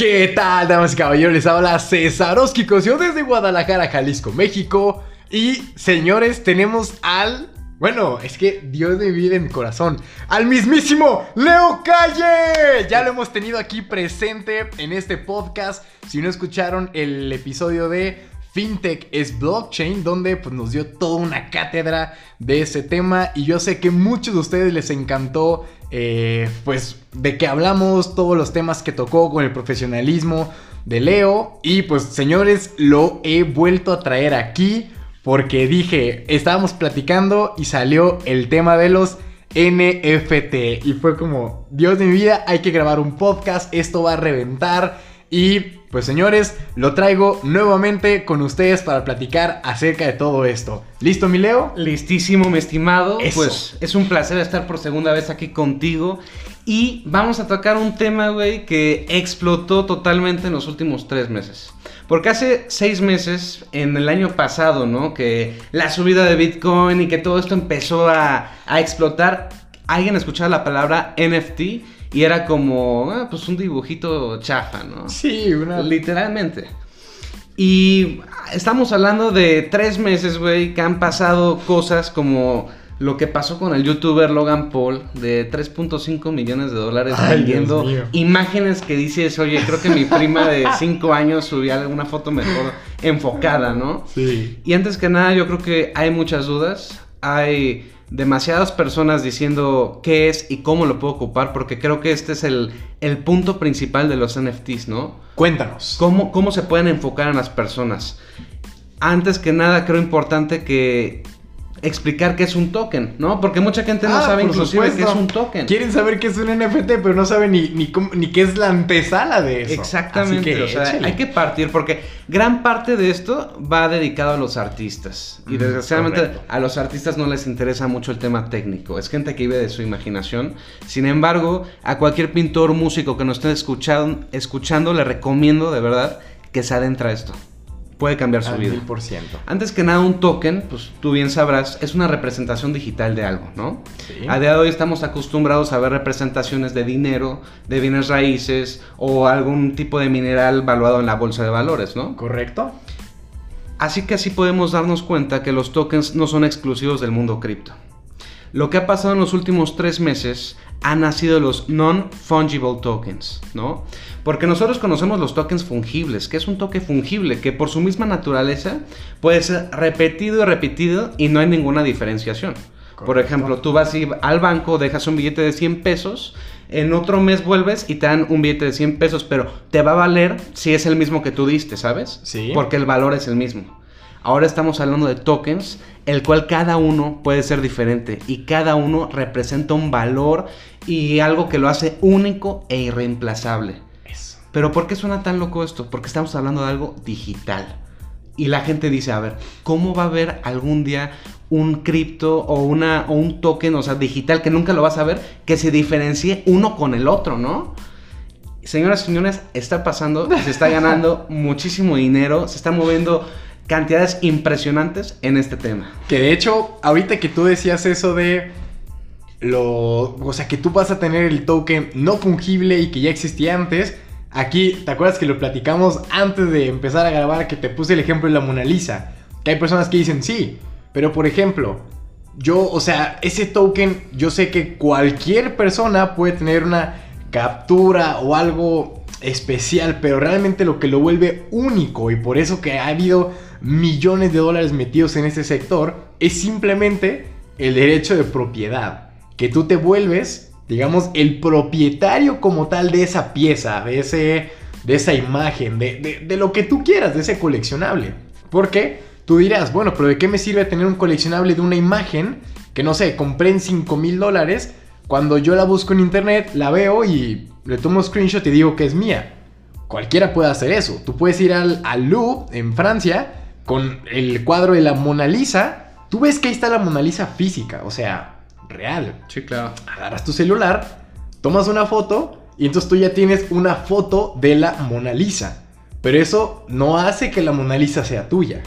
¿Qué tal, damas y caballeros? Les habla César yo desde Guadalajara, Jalisco, México. Y señores, tenemos al. Bueno, es que Dios de vida en mi corazón. Al mismísimo Leo Calle. Ya lo hemos tenido aquí presente en este podcast. Si no escucharon el episodio de FinTech es blockchain, donde pues, nos dio toda una cátedra de ese tema. Y yo sé que muchos de ustedes les encantó eh, pues de que hablamos, todos los temas que tocó con el profesionalismo de Leo. Y pues señores lo he vuelto a traer aquí porque dije, estábamos platicando y salió el tema de los NFT y fue como, Dios de mi vida, hay que grabar un podcast, esto va a reventar y pues señores, lo traigo nuevamente con ustedes para platicar acerca de todo esto. ¿Listo, mi Leo? Listísimo, mi estimado. Pues es un placer estar por segunda vez aquí contigo. Y vamos a tocar un tema, güey, que explotó totalmente en los últimos tres meses. Porque hace seis meses, en el año pasado, ¿no? Que la subida de Bitcoin y que todo esto empezó a, a explotar. Alguien escuchaba la palabra NFT y era como, ah, pues un dibujito chafa, ¿no? Sí, una... Literalmente. Y estamos hablando de tres meses, güey, que han pasado cosas como lo que pasó con el youtuber Logan Paul de 3.5 millones de dólares vendiendo imágenes que dices, oye, creo que mi prima de 5 años subía alguna foto mejor enfocada, ¿no? Sí. Y antes que nada, yo creo que hay muchas dudas. Hay demasiadas personas diciendo qué es y cómo lo puedo ocupar, porque creo que este es el, el punto principal de los NFTs, ¿no? Cuéntanos. ¿Cómo, ¿Cómo se pueden enfocar en las personas? Antes que nada, creo importante que explicar qué es un token, ¿no? Porque mucha gente no ah, sabe inclusive qué es un token. Quieren saber qué es un NFT, pero no saben ni, ni, ni qué es la antesala de eso. Exactamente, o sea, hay que partir porque gran parte de esto va dedicado a los artistas. Y desgraciadamente a los artistas no les interesa mucho el tema técnico. Es gente que vive de su imaginación. Sin embargo, a cualquier pintor, músico que nos esté escuchando, escuchando le recomiendo de verdad que se adentra a esto puede cambiar su vida. Antes que nada, un token, pues tú bien sabrás, es una representación digital de algo, ¿no? A día de hoy estamos acostumbrados a ver representaciones de dinero, de bienes raíces o algún tipo de mineral valuado en la bolsa de valores, ¿no? Correcto. Así que así podemos darnos cuenta que los tokens no son exclusivos del mundo cripto. Lo que ha pasado en los últimos tres meses han nacido los non-fungible tokens, ¿no? Porque nosotros conocemos los tokens fungibles, que es un toque fungible, que por su misma naturaleza puede ser repetido y repetido y no hay ninguna diferenciación. Por ejemplo, tú vas al banco, dejas un billete de 100 pesos, en otro mes vuelves y te dan un billete de 100 pesos, pero te va a valer si es el mismo que tú diste, ¿sabes? Sí. Porque el valor es el mismo. Ahora estamos hablando de tokens, el cual cada uno puede ser diferente y cada uno representa un valor y algo que lo hace único e irreemplazable. Eso. Pero ¿por qué suena tan loco esto? Porque estamos hablando de algo digital. Y la gente dice, a ver, ¿cómo va a haber algún día un cripto o, una, o un token, o sea, digital, que nunca lo vas a ver, que se diferencie uno con el otro, ¿no? Señoras y señores, está pasando, se está ganando muchísimo dinero, se está moviendo cantidades impresionantes en este tema. Que de hecho, ahorita que tú decías eso de lo, o sea, que tú vas a tener el token no fungible y que ya existía antes, aquí, ¿te acuerdas que lo platicamos antes de empezar a grabar que te puse el ejemplo de la Mona Lisa? Que hay personas que dicen sí, pero por ejemplo, yo, o sea, ese token, yo sé que cualquier persona puede tener una captura o algo especial, pero realmente lo que lo vuelve único y por eso que ha habido millones de dólares metidos en ese sector, es simplemente el derecho de propiedad. Que tú te vuelves, digamos, el propietario como tal de esa pieza, de, ese, de esa imagen, de, de lo que tú quieras, de ese coleccionable. Porque tú dirás, bueno, pero ¿de qué me sirve tener un coleccionable de una imagen que no sé, compré en 5 mil dólares? Cuando yo la busco en internet, la veo y le tomo screenshot y digo que es mía. Cualquiera puede hacer eso. Tú puedes ir al, al Louvre en Francia con el cuadro de la Mona Lisa, tú ves que ahí está la Mona Lisa física, o sea, real. Sí, claro. Agarras tu celular, tomas una foto y entonces tú ya tienes una foto de la Mona Lisa. Pero eso no hace que la Mona Lisa sea tuya.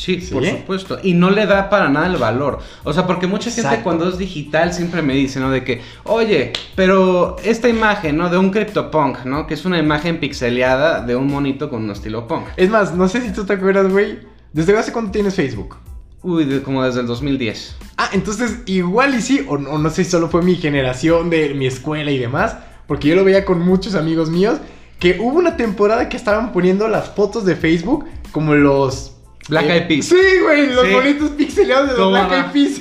Sí, por supuesto. Y no le da para nada el valor. O sea, porque mucha gente cuando es digital siempre me dice, ¿no? De que, oye, pero esta imagen, ¿no? De un CryptoPunk, ¿no? Que es una imagen pixeleada de un monito con un estilo punk. Es más, no sé si tú te acuerdas, güey. ¿Desde hace cuánto tienes Facebook? Uy, como desde el 2010. Ah, entonces igual y sí, o no sé si solo fue mi generación de mi escuela y demás, porque yo lo veía con muchos amigos míos, que hubo una temporada que estaban poniendo las fotos de Facebook como los Black Eyed Peas. Sí, güey, los bonitos pixelados de los Black Eyed Peas.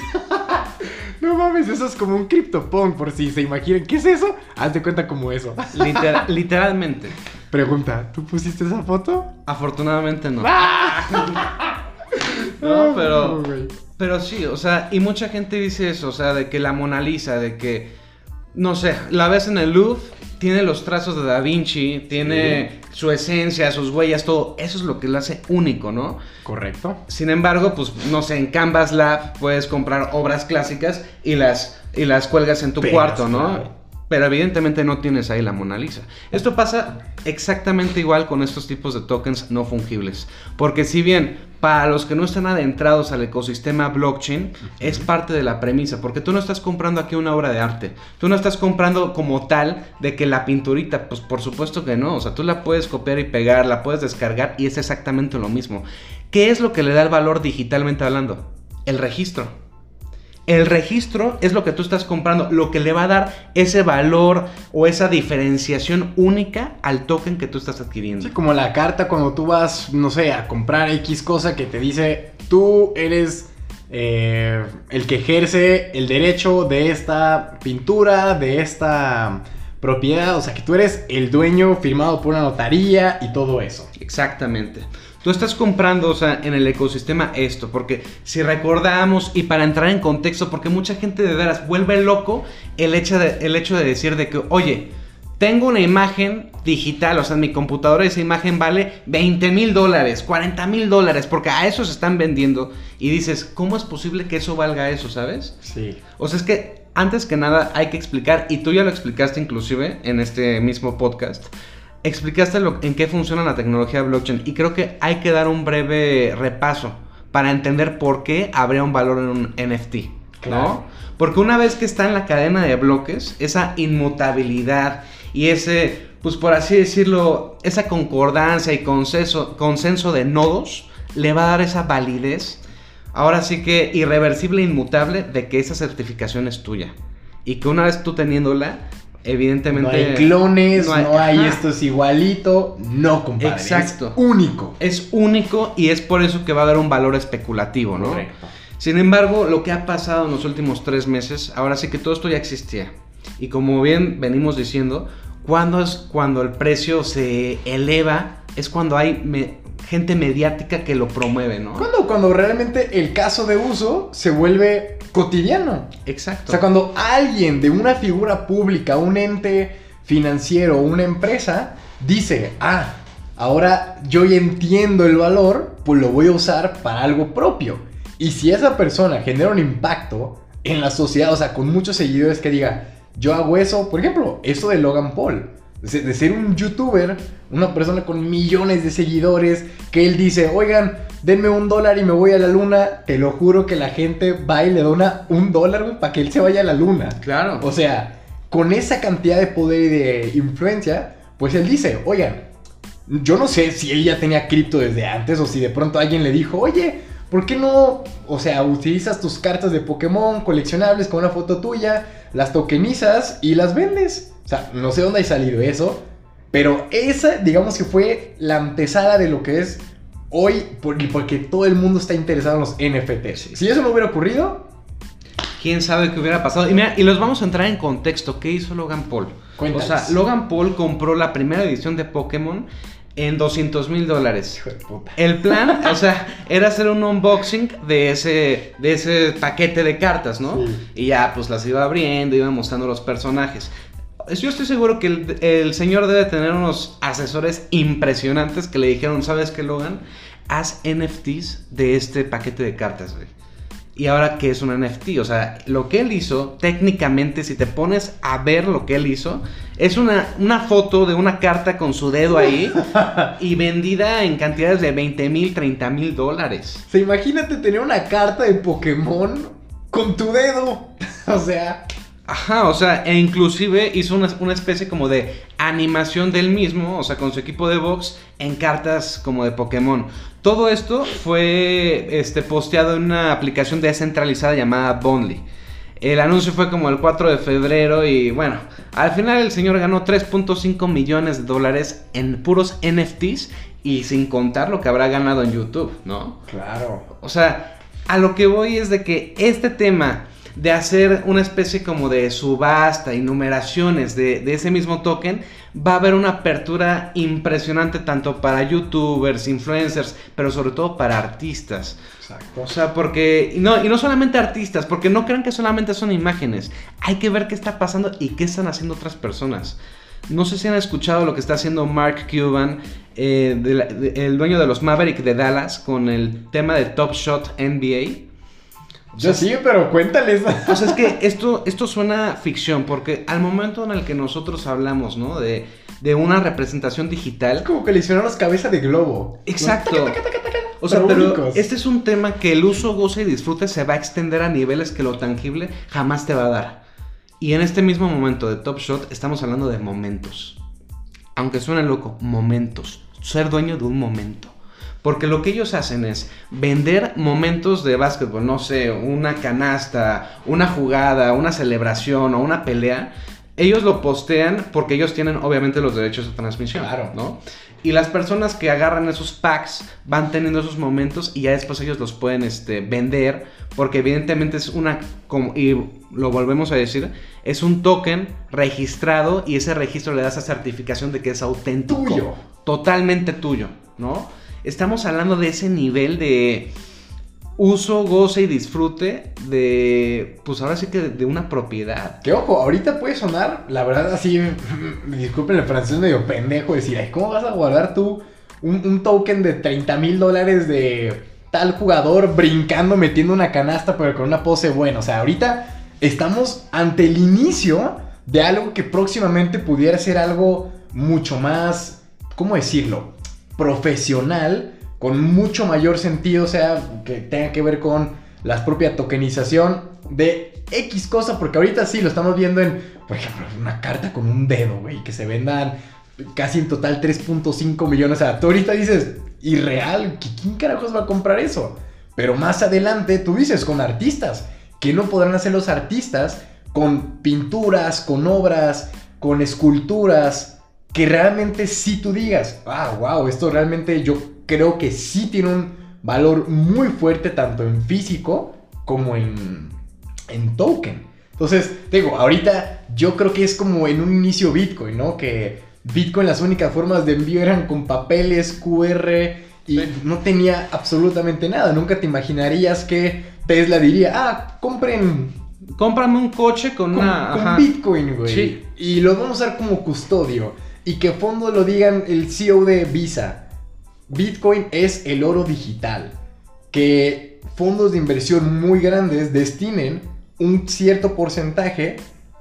no mames, eso es como un CryptoPunk, por si se imaginan. ¿Qué es eso? Hazte cuenta como eso. literalmente. Pregunta, ¿tú pusiste esa foto? Afortunadamente no. no, pero. Pero sí, o sea, y mucha gente dice eso, o sea, de que la Mona Lisa, de que. No sé, la ves en el Louvre tiene los trazos de Da Vinci, tiene su esencia, sus huellas, todo. Eso es lo que lo hace único, ¿no? Correcto. Sin embargo, pues no sé, en Canvas Lab puedes comprar obras clásicas y las, y las cuelgas en tu cuarto, ¿no? Pero evidentemente no tienes ahí la Mona Lisa. Esto pasa exactamente igual con estos tipos de tokens no fungibles. Porque si bien para los que no están adentrados al ecosistema blockchain, es parte de la premisa, porque tú no estás comprando aquí una obra de arte, tú no estás comprando como tal de que la pinturita, pues por supuesto que no, o sea, tú la puedes copiar y pegar, la puedes descargar y es exactamente lo mismo. ¿Qué es lo que le da el valor digitalmente hablando? El registro. El registro es lo que tú estás comprando, lo que le va a dar ese valor o esa diferenciación única al token que tú estás adquiriendo. Sí, como la carta cuando tú vas, no sé, a comprar X cosa que te dice, tú eres eh, el que ejerce el derecho de esta pintura, de esta propiedad, o sea, que tú eres el dueño firmado por una notaría y todo eso. Exactamente. Tú estás comprando, o sea, en el ecosistema esto, porque si recordamos y para entrar en contexto, porque mucha gente de veras vuelve loco el hecho de, el hecho de decir de que, oye, tengo una imagen digital, o sea, en mi computadora esa imagen vale 20 mil dólares, 40 mil dólares, porque a eso se están vendiendo. Y dices, ¿cómo es posible que eso valga eso, sabes? Sí. O sea, es que antes que nada hay que explicar, y tú ya lo explicaste inclusive en este mismo podcast, explicaste lo, en qué funciona la tecnología blockchain y creo que hay que dar un breve repaso para entender por qué habría un valor en un NFT, ¿no? Porque una vez que está en la cadena de bloques, esa inmutabilidad y ese, pues por así decirlo, esa concordancia y consenso, consenso de nodos le va a dar esa validez, ahora sí que irreversible, inmutable, de que esa certificación es tuya. Y que una vez tú teniéndola, evidentemente. No hay clones, no hay, esto es igualito. No, compadre. Exacto. Es único. Es único y es por eso que va a haber un valor especulativo, ¿no? Correcto. Sin embargo, lo que ha pasado en los últimos tres meses, ahora sí que todo esto ya existía. Y como bien venimos diciendo, cuando es cuando el precio se eleva, es cuando hay gente mediática que lo promueve, ¿no? Cuando, cuando realmente el caso de uso se vuelve cotidiano. Exacto. O sea, cuando alguien de una figura pública, un ente financiero, una empresa, dice, ah, ahora yo ya entiendo el valor, pues lo voy a usar para algo propio. Y si esa persona genera un impacto en la sociedad, o sea, con muchos seguidores que diga, yo hago eso, por ejemplo, eso de Logan Paul de ser un youtuber, una persona con millones de seguidores, que él dice, oigan, denme un dólar y me voy a la luna, te lo juro que la gente va y le dona un dólar, para que él se vaya a la luna. Claro. O sea, con esa cantidad de poder y de influencia, pues él dice, oigan, yo no sé si él ya tenía cripto desde antes o si de pronto alguien le dijo, oye, ¿por qué no, o sea, utilizas tus cartas de Pokémon coleccionables con una foto tuya, las tokenizas y las vendes? O sea, no sé dónde ha salido eso, pero esa, digamos que fue la antesala de lo que es hoy, porque todo el mundo está interesado en los NFTs. Si eso no hubiera ocurrido, quién sabe qué hubiera pasado. Y mira, y los vamos a entrar en contexto. ¿Qué hizo Logan Paul? O sea, Logan Paul compró la primera edición de Pokémon en 200 mil dólares. El plan, o sea, era hacer un unboxing de ese, de ese paquete de cartas, ¿no? Y ya, pues las iba abriendo, iba mostrando los personajes yo estoy seguro que el, señor debe tener unos asesores impresionantes que le dijeron, ¿sabes qué, Logan? Haz NFTs de este paquete de cartas, güey. Y ahora, ¿qué es un NFT? O sea, lo que él hizo, técnicamente, si te pones a ver lo que él hizo, es una, una foto de una carta con su dedo ahí y vendida en cantidades de 20 mil, 30 mil dólares. O sea, imagínate tener una carta de Pokémon con tu dedo. o sea... Ajá, o sea, e inclusive hizo una, una, especie como de animación del mismo, o sea, con su equipo de box en cartas como de Pokémon. Todo esto fue este, posteado en una aplicación descentralizada llamada Bondly. El anuncio fue como el 4 de febrero y bueno, al final el señor ganó 3.5 millones de dólares en puros NFTs y sin contar lo que habrá ganado en YouTube, ¿no? Claro. O sea, a lo que voy es de que este tema de hacer una especie como de subasta y numeraciones de, de, ese mismo token, va a haber una apertura impresionante tanto para youtubers, influencers, pero sobre todo para artistas. Exacto. O sea, porque, y no, y no solamente artistas, porque no crean que solamente son imágenes, hay que ver qué está pasando y qué están haciendo otras personas. No sé si han escuchado lo que está haciendo Mark Cuban, eh, de la, de, el dueño de los Maverick de Dallas, con el tema de Top Shot NBA. O sea, Yo sí, pero cuéntales. O sea, es que esto, esto suena ficción, porque al momento en el que nosotros hablamos, ¿no? De, de una representación digital. Es como que le hicieron las cabezas de globo. Exacto. Taca, taca, taca, o sea, pero, pero este es un tema que el uso, goce y disfrute se va a extender a niveles que lo tangible jamás te va a dar. Y en este mismo momento de Top Shot estamos hablando de momentos. Aunque suene loco, momentos. Ser dueño de un momento. Porque lo que ellos hacen es vender momentos de básquetbol, no sé, una canasta, una jugada, una celebración o una pelea. Ellos lo postean porque ellos tienen obviamente los derechos de transmisión, Claro. ¿no? Y las personas que agarran esos packs van teniendo esos momentos y ya después ellos los pueden este, vender porque evidentemente es una, como, y lo volvemos a decir, es un token registrado y ese registro le da esa certificación de que es auténtico. Tuyo. Totalmente tuyo, ¿no? Estamos hablando de ese nivel de uso, goce y disfrute de, pues ahora sí que de, una propiedad. Que ojo, ahorita puede sonar, la verdad así, disculpen el francés medio pendejo, decir, ¿cómo vas a guardar tú un, un token de 30 mil dólares de tal jugador brincando, metiendo una canasta, pero con una pose buena? O sea, ahorita estamos ante el inicio de algo que próximamente pudiera ser algo mucho más, ¿cómo decirlo? Profesional, con mucho mayor sentido, o sea, que tenga que ver con la propia tokenización de X cosa, porque ahorita sí lo estamos viendo en, por ejemplo, una carta con un dedo, güey, que se vendan casi en total 3.5 millones. O sea, tú ahorita dices, irreal, ¿quién carajos va a comprar eso? Pero más adelante tú dices, con artistas, que no podrán hacer los artistas con pinturas, con obras, con esculturas, que realmente sí tú digas, ah, wow, esto realmente yo creo que sí tiene un valor muy fuerte tanto en físico como en, en token. Entonces, digo, ahorita yo creo que es como en un inicio Bitcoin, ¿no? Que Bitcoin las únicas formas de envío eran con papeles QR y sí. no tenía absolutamente nada. Nunca te imaginarías que Tesla diría, ah, compren... Cómprame un coche con, con una... Con ajá. Bitcoin, güey. Sí. Y lo vamos a usar como custodio. Y que fondo lo digan el CEO de Visa. Bitcoin es el oro digital. Que fondos de inversión muy grandes destinen un cierto porcentaje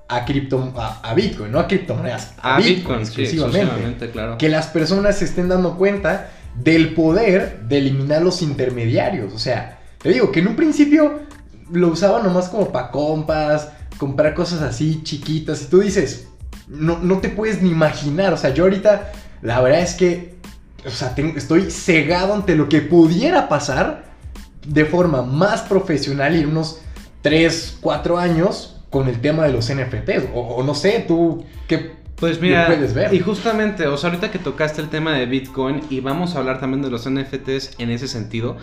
a cripto a, a Bitcoin, no a criptomonedas, a, A Bitcoin, Bitcoin, sí, exclusivamente. claro. Que las personas se estén dando cuenta del poder de eliminar los intermediarios. O sea, te digo que en un principio lo usaban nomás como para compas, comprar cosas así chiquitas. Y tú dices, no, no te puedes ni imaginar. O sea, yo ahorita, la verdad es que, o sea, tengo- estoy cegado ante lo que pudiera pasar de forma más profesional y en unos 3, 4 años con el tema de los NFTs. O, o no sé, tú, ¿qué Pues mira, puedes ver? y justamente, o sea, ahorita que tocaste el tema de Bitcoin y vamos a hablar también de los NFTs en ese sentido,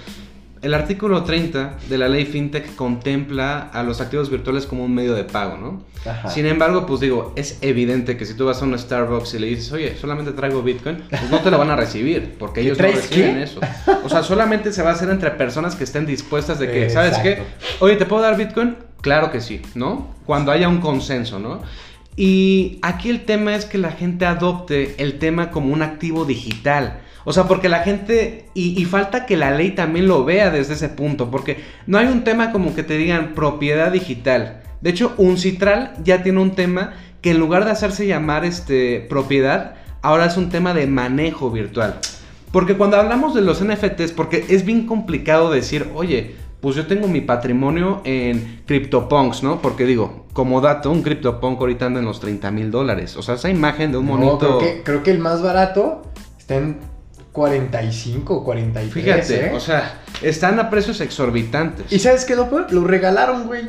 el artículo 30 de la ley FinTech contempla a los activos virtuales como un medio de pago, ¿no? Ajá. Sin embargo, pues digo, es evidente que si tú vas a un Starbucks y le dices, oye, solamente traigo Bitcoin, pues no te lo van a recibir, porque ellos no ¿Traes reciben qué? eso. O sea, solamente se va a hacer entre personas que estén dispuestas de que, ¿sabes qué? Oye, ¿te puedo dar Bitcoin? Claro que sí, ¿no? Cuando haya un consenso, ¿no? Y aquí el tema es que la gente adopte el tema como un activo digital. O sea, porque la gente, y, y, falta que la ley también lo vea desde ese punto, porque no hay un tema como que te digan propiedad digital. De hecho, un citral ya tiene un tema que en lugar de hacerse llamar este, propiedad, ahora es un tema de manejo virtual. Porque cuando hablamos de los NFTs, porque es bien complicado decir, oye, pues yo tengo mi patrimonio en CryptoPunks, ¿no? Porque digo, como dato, un CryptoPunk ahorita anda en los 30 mil dólares. O sea, esa imagen de un monito... creo que, creo que el más barato está en 45, 43. Fíjate, ¿eh? o sea, están a precios exorbitantes. ¿Y sabes qué, lo Lo regalaron, güey.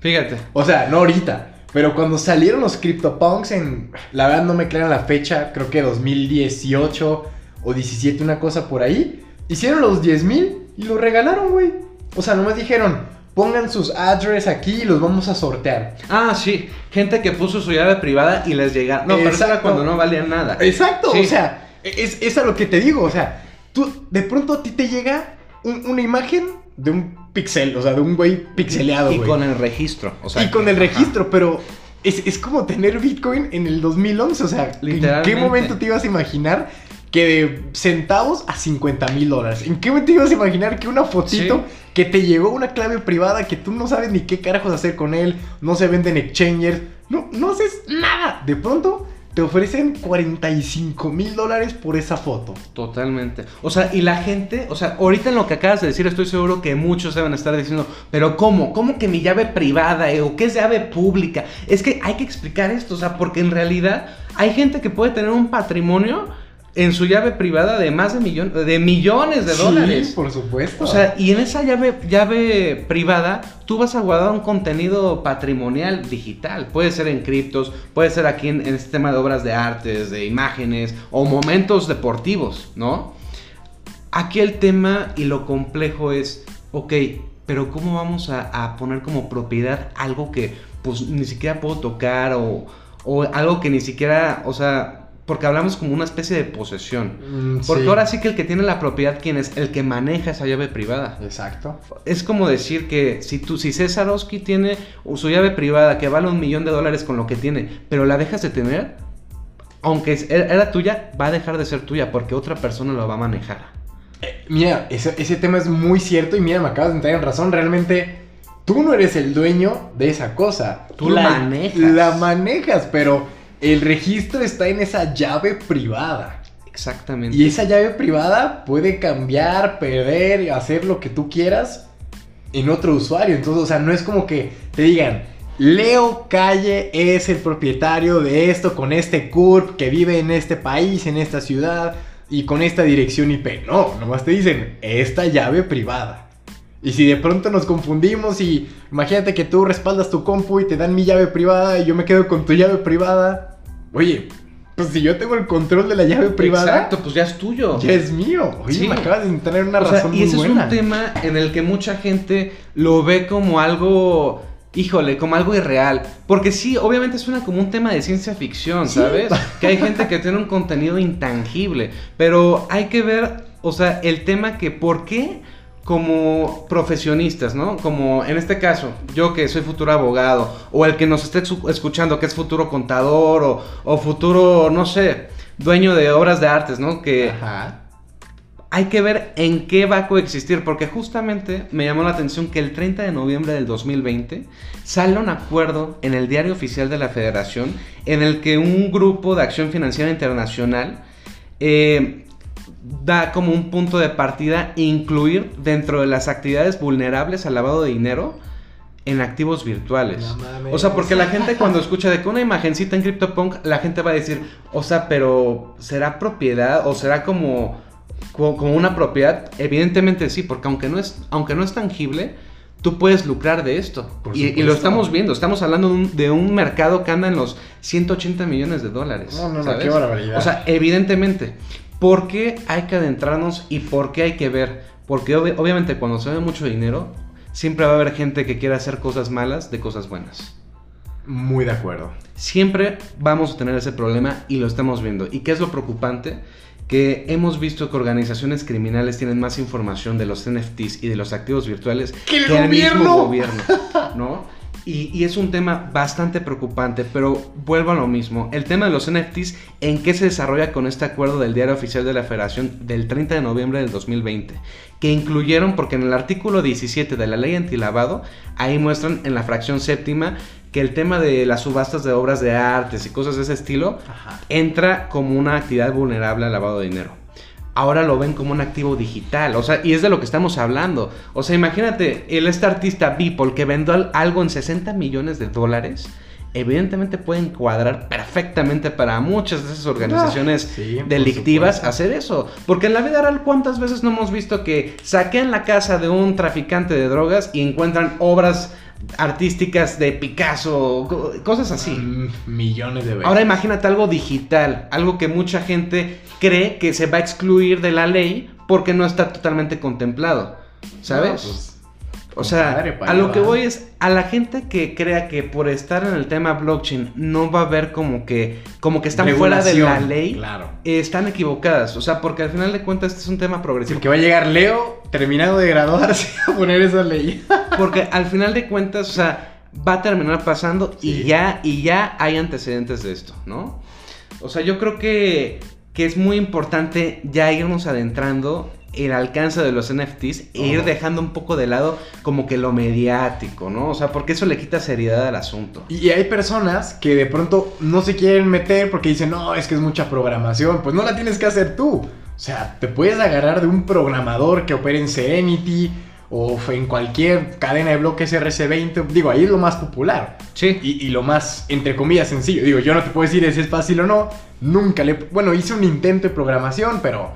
Fíjate. O sea, no ahorita. Pero cuando salieron los CryptoPunks en. La verdad no me crean la fecha, creo que 2018 o 17, una cosa por ahí. Hicieron los 10 mil y los regalaron, güey. O sea, nomás dijeron, pongan sus address aquí y los vamos a sortear. Ah, sí. Gente que puso su llave privada y les llegaron. No, pero era cuando no valían nada. Exacto, o sea, es, es, a lo que te digo. O sea, tú de pronto a ti te llega una imagen de un pixel, o sea, de un güey pixeleado, Y con el registro, o sea. Y con el registro, pero es, como tener Bitcoin en el 2011, o sea, ¿en qué momento te ibas a imaginar que de centavos a 50 mil dólares? ¿En qué momento te ibas a imaginar que una fotito que te llegó una clave privada que tú no sabes ni qué carajos hacer con él, no se venden exchangers, no, no haces nada, de pronto te ofrecen 45 mil dólares por esa foto. Totalmente. O sea, y la gente, o sea, ahorita en lo que acabas de decir, estoy seguro que muchos a estar diciendo, pero ¿cómo? ¿Cómo que mi llave privada eh? o qué es llave pública? Es que hay que explicar esto, o sea, porque en realidad hay gente que puede tener un patrimonio en su llave privada de más de, millón, de millones de dólares. Sí, por supuesto. O sea, y en esa llave, llave privada, tú vas a guardar un contenido patrimonial digital. Puede ser en criptos, puede ser aquí en, este tema de obras de artes, de imágenes o momentos deportivos, ¿no? Aquí el tema y lo complejo es, ok, pero ¿cómo vamos a, poner como propiedad algo que pues ni siquiera puedo tocar o, o algo que ni siquiera, o sea, porque hablamos como una especie de posesión. Mm, porque ahora sí que el que tiene la propiedad, ¿quién es? El que maneja esa llave privada. Exacto. Es como decir que si tú, si César Oski tiene su llave privada que vale un millón de dólares con lo que tiene, pero la dejas de tener, aunque era tuya, va a dejar de ser tuya porque otra persona lo va a manejar. Eh, mira, ese, ese tema es muy cierto y mira, me acabas de entrar en razón. Realmente tú no eres el dueño de esa cosa. Tú la manejas. La manejas, pero el registro está en esa llave privada. Exactamente. Y esa llave privada puede cambiar, perder, y hacer lo que tú quieras en otro usuario. Entonces, o sea, no es como que te digan, Leo Calle es el propietario de esto con este CURP que vive en este país, en esta ciudad y con esta dirección IP. No, nomás te dicen, esta llave privada. Y si de pronto nos confundimos y imagínate que tú respaldas tu compu y te dan mi llave privada y yo me quedo con tu llave privada. Oye, pues si yo tengo el control de la llave privada. Exacto, pues ya es tuyo. Ya es mío. Oye, me acabas de tener una razón y ese es un tema en el que mucha gente lo ve como algo. Híjole, como algo irreal. Porque sí, obviamente suena como un tema de ciencia ficción, ¿sabes? Que hay gente que tiene un contenido intangible. Pero hay que ver, o sea, el tema que por qué como profesionistas, ¿no? Como en este caso, yo que soy futuro abogado, o el que nos esté escuchando que es futuro contador, o, futuro, no sé, dueño de obras de artes, ¿no? Que hay que ver en qué va a coexistir, porque justamente me llamó la atención que el 30 de noviembre del 2020 sale un acuerdo en el diario oficial de la federación en el que un grupo de acción financiera internacional eh, da como un punto de partida incluir dentro de las actividades vulnerables al lavado de dinero en activos virtuales. o sea, porque la gente cuando escucha de que una imagencita en CryptoPunk, la gente va a decir, o sea, pero ¿será propiedad o será como, como, una propiedad? Evidentemente sí, porque aunque no es, aunque no es tangible, tú puedes lucrar de esto. Y, lo estamos viendo, estamos hablando de un, mercado que anda en los 180 millones de dólares. No, no, no, qué barbaridad. O sea, evidentemente. ¿Por qué hay que adentrarnos y por qué hay que ver? Porque obviamente cuando se ve mucho dinero, siempre va a haber gente que quiera hacer cosas malas de cosas buenas. Muy de acuerdo. Siempre vamos a tener ese problema y lo estamos viendo. ¿Y qué es lo preocupante? Que hemos visto que organizaciones criminales tienen más información de los NFTs y de los activos virtuales que el, gobierno? gobierno, ¿no? Y, es un tema bastante preocupante, pero vuelvo a lo mismo. El tema de los NFTs, ¿en qué se desarrolla con este acuerdo del Diario Oficial de la Federación del 30 de noviembre del 2020? Que incluyeron, porque en el artículo 17 de la ley antilavado, ahí muestran en la fracción séptima que el tema de las subastas de obras de artes y cosas de ese estilo entra como una actividad vulnerable al lavado de dinero ahora lo ven como un activo digital. O sea, y es de lo que estamos hablando. O sea, imagínate, el este artista Beeple que vendió algo en 60 millones de dólares. Evidentemente pueden cuadrar perfectamente para muchas de esas organizaciones ah, delictivas hacer eso. Porque en la vida real, ¿cuántas veces no hemos visto que saquean la casa de un traficante de drogas y encuentran obras artísticas de Picasso, cosas así. Mm, millones de veces. Ahora imagínate algo digital, algo que mucha gente cree que se va a excluir de la ley porque no está totalmente contemplado. ¿Sabes? Pues, o sea, a lo que voy es a la gente que crea que por estar en el tema blockchain no va a ver como que como que están fuera de la ley, claro. están equivocadas. O sea, porque al final de cuentas este es un tema progresivo. que va a llegar Leo terminado de graduarse a poner esa ley. porque al final de cuentas, o sea, va a terminar pasando y ya y ya hay antecedentes de esto, ¿no? O sea, yo creo que que es muy importante ya irnos adentrando el alcance de los NFTs e ir dejando un poco de lado como que lo mediático, ¿no? O sea, porque eso le quita seriedad al asunto. Y hay personas que de pronto no se quieren meter porque dicen, no, es que es mucha programación. Pues no la tienes que hacer tú. O sea, te puedes agarrar de un programador que opere en Serenity o en cualquier cadena de bloques RC20. Digo, ahí es lo más popular. Sí. Y, y, lo más, entre comillas, sencillo. Digo, yo no te puedo decir si es fácil o no. Nunca le... Bueno, hice un intento de programación, pero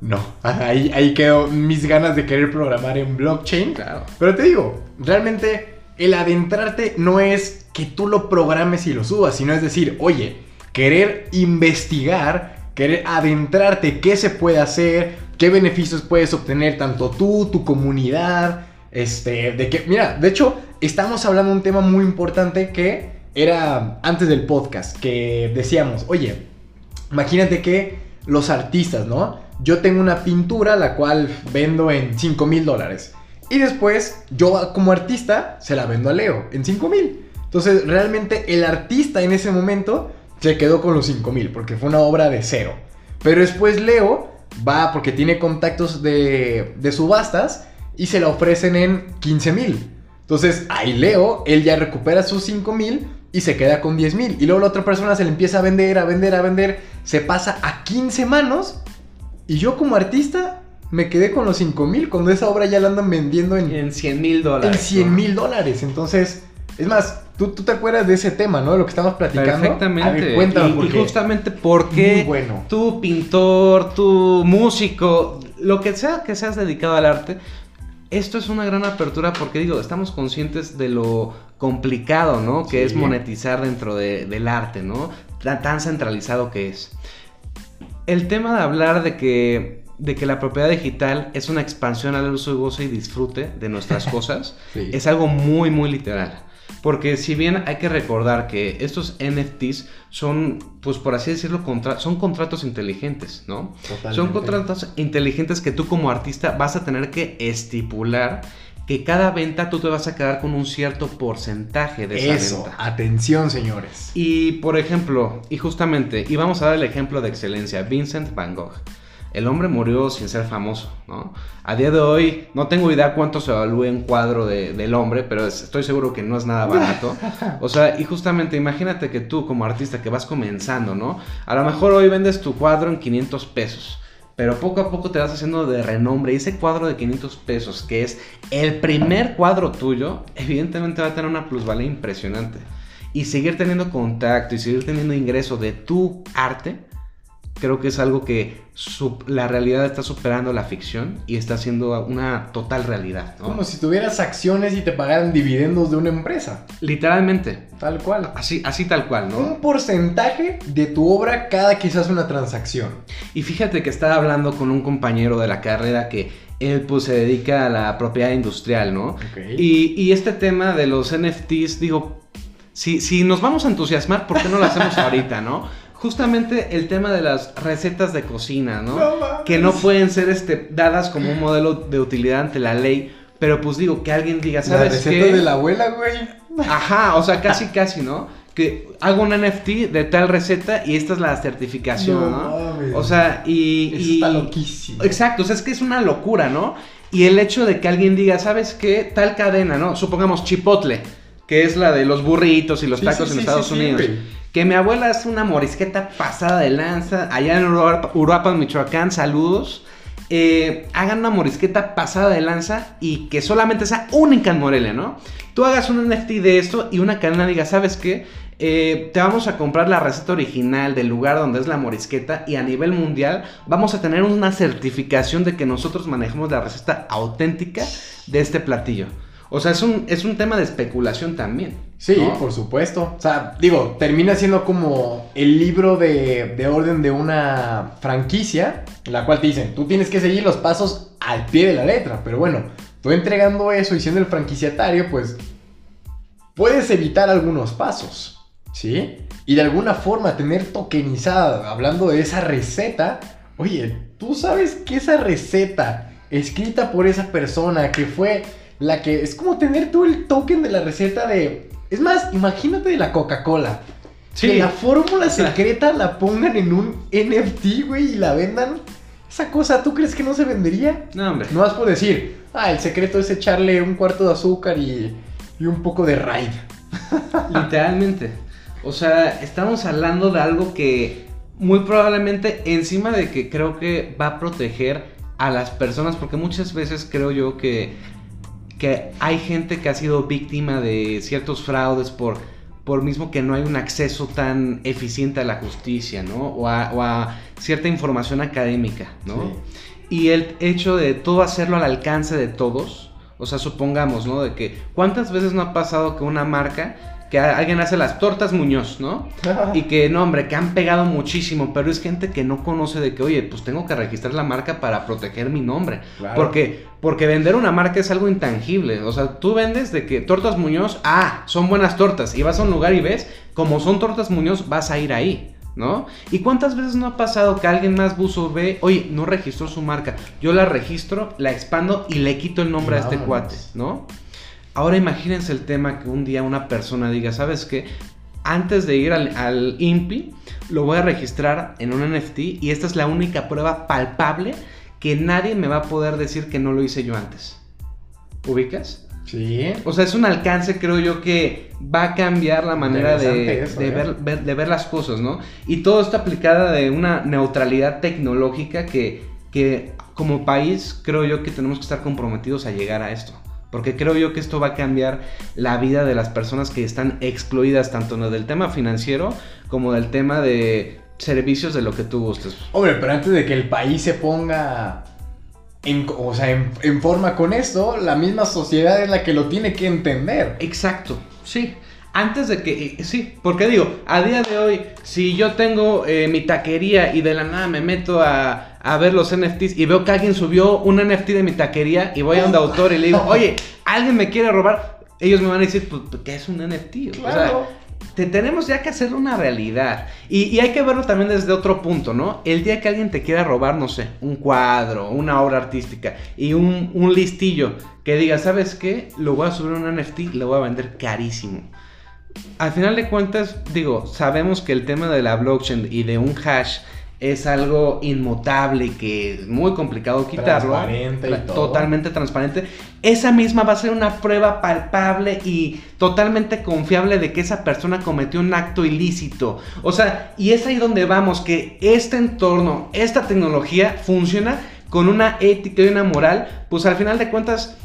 no, ahí, ahí quedó mis ganas de querer programar en blockchain. Claro. Pero te digo, realmente el adentrarte no es que tú lo programes y lo subas, sino es decir, oye, querer investigar, querer adentrarte, qué se puede hacer, qué beneficios puedes obtener tanto tú, tu comunidad, este, de que, mira, de hecho, estamos hablando de un tema muy importante que era antes del podcast, que decíamos, oye, imagínate que los artistas, ¿no? Yo tengo una pintura la cual vendo en 5 mil dólares. Y después yo como artista se la vendo a Leo en 5 mil. Entonces realmente el artista en ese momento se quedó con los 5 mil porque fue una obra de cero. Pero después Leo va porque tiene contactos de, de subastas y se la ofrecen en 15 mil. Entonces ahí Leo, él ya recupera sus 5 mil y se queda con 10 mil. Y luego la otra persona se le empieza a vender, a vender, a vender. Se pasa a 15 manos y yo como artista me quedé con los 5 mil cuando esa obra ya la andan vendiendo en... En 100 mil dólares. En 100 mil dólares. Entonces, es más, ¿tú, tú te acuerdas de ese tema, ¿no? De lo que estamos platicando. Perfectamente. y, y, justamente porque bueno. tú pintor, tú músico, lo que sea que seas dedicado al arte, esto es una gran apertura porque digo, estamos conscientes de lo complicado, ¿no? Que es monetizar dentro del arte, ¿no? tan centralizado que es el tema de hablar de que, de que la propiedad digital es una expansión al uso, gozo y disfrute de nuestras cosas es algo muy, muy literal. Porque si bien hay que recordar que estos NFTs son, pues por así decirlo, son contratos inteligentes, ¿no? Son contratos inteligentes que tú como artista vas a tener que estipular que cada venta tú te vas a quedar con un cierto porcentaje de esa Eso, venta. Atención, señores. Y por ejemplo, y justamente, y vamos a dar el ejemplo de excelencia, Vincent Van Gogh. El hombre murió sin ser famoso, ¿no? A día de hoy no tengo idea cuánto se evalúa un cuadro del hombre, pero estoy seguro que no es nada barato. O sea, y justamente imagínate que tú como artista que vas comenzando, ¿no? A lo mejor hoy vendes tu cuadro en 500 pesos pero poco a poco te vas haciendo de renombre. Y ese cuadro de 500 pesos, que es el primer cuadro tuyo, evidentemente va a tener una plusvalía impresionante. Y seguir teniendo contacto y seguir teniendo ingreso de tu arte, creo que es algo que la realidad está superando la ficción y está siendo una total realidad. Como si tuvieras acciones y te pagaran dividendos de una empresa. Literalmente. Tal cual. Así, así tal cual, ¿no? Un porcentaje de tu obra cada quizás una transacción. Y fíjate que estaba hablando con un compañero de la carrera que él pues se dedica a la propiedad industrial, ¿no? Y, y este tema de los NFTs, digo, si, si nos vamos a entusiasmar, ¿por qué no lo hacemos ahorita, no? Justamente el tema de las recetas de cocina, ¿no? que no pueden ser este, dadas como un modelo de utilidad ante la ley. Pero pues digo, que alguien diga, ¿sabes la receta de la abuela, güey. Ajá, o sea, casi, casi, ¿no? Que hago un NFT de tal receta y esta es la certificación, ¿no? O sea, y. Eso está loquísimo. Exacto, o sea, es que es una locura, ¿no? Y el hecho de que alguien diga, ¿sabes qué? Tal cadena, ¿no? Supongamos Chipotle, que es la de los burritos y los tacos en Estados Unidos. Que mi abuela es una morisqueta pasada de lanza, allá en Uruapan, Michoacán, saludos. Eh, hagan una morisqueta pasada de lanza y que solamente sea única en Morelia, ¿no? Tú hagas un NFT de esto y una cadena diga, ¿sabes qué? Eh, te vamos a comprar la receta original del lugar donde es la morisqueta y a nivel mundial vamos a tener una certificación de que nosotros manejamos la receta auténtica de este platillo. O sea, es un, es un tema de especulación también. Sí, por supuesto. O sea, digo, termina siendo como el libro de, de, orden de una franquicia, en la cual te dicen, tú tienes que seguir los pasos al pie de la letra. Pero bueno, tú entregando eso y siendo el franquiciatario, pues puedes evitar algunos pasos. ¿sí? Y de alguna forma tener tokenizada, hablando de esa receta, oye, tú sabes que esa receta escrita por esa persona que fue la que es como tener tú el token de la receta de... Es más, imagínate de la Coca-Cola. Que la fórmula secreta la pongan en un NFT, güey, y la vendan. Esa cosa, ¿tú crees que no se vendería? No, hombre. No vas por decir, ah, el secreto es echarle un cuarto de azúcar y, y un poco de raid. Literalmente. O sea, estamos hablando de algo que muy probablemente encima de que creo que va a proteger a las personas, porque muchas veces creo yo que, que hay gente que ha sido víctima de ciertos fraudes por, por mismo que no hay un acceso tan eficiente a la justicia, ¿no? O a, cierta información académica, ¿no? Y el hecho de todo hacerlo al alcance de todos, o sea, supongamos, ¿no? De que cuántas veces no ha pasado que una marca que alguien hace las tortas Muñoz, ¿no? y que, no, hombre, que han pegado muchísimo, pero es gente que no conoce de que, oye, pues tengo que registrar la marca para proteger mi nombre. Porque, porque vender una marca es algo intangible. O sea, tú vendes de que tortas Muñoz, ah, son buenas tortas. Y vas a un lugar y ves, como son tortas Muñoz, vas a ir ahí. ¿no? ¿Y cuántas veces no ha pasado que alguien más buzo ve, oye, no registró su marca, yo la registro, la expando y le quito el nombre a este cuate, ¿no? Ahora imagínense el tema que un día una persona diga, ¿sabes qué? Antes de ir al, INPI, lo voy a registrar en un NFT y esta es la única prueba palpable que nadie me va a poder decir que no lo hice yo antes. ¿Ubicas? Sí. O sea, es un alcance, creo yo, que va a cambiar la manera de, ¿eh? ver, de, ver, las cosas, ¿no? Y todo está aplicada de una neutralidad tecnológica que, que como país creo yo que tenemos que estar comprometidos a llegar a esto. Porque creo yo que esto va a cambiar la vida de las personas que están excluidas tanto del tema financiero como del tema de servicios de lo que tú gustes. Hombre, pero antes de que el país se ponga en, o sea, en, forma con esto, la misma sociedad es la que lo tiene que entender. Exacto, sí. Antes de que, eh, sí, porque digo, a día de hoy, si yo tengo eh, mi taquería y de la nada me meto a, a ver los NFTs y veo que alguien subió un NFT de mi taquería y voy a un autor y le digo, oye, alguien me quiere robar, ellos me van a decir, pues, ¿qué es un NFT? O sea, te, tenemos ya que hacerlo una realidad. Y, hay que verlo también desde otro punto, ¿no? El día que alguien te quiera robar, no sé, un cuadro, una obra artística y un, un listillo que diga, ¿sabes qué? Lo voy a subir un NFT y lo voy a vender carísimo. Al final de cuentas, digo, sabemos que el tema de la blockchain y de un hash es algo inmutable que es muy complicado quitarlo. Transparente Totalmente transparente. Esa misma va a ser una prueba palpable y totalmente confiable de que esa persona cometió un acto ilícito. O sea, y es ahí donde vamos, que este entorno, esta tecnología funciona con una ética y una moral, pues al final de cuentas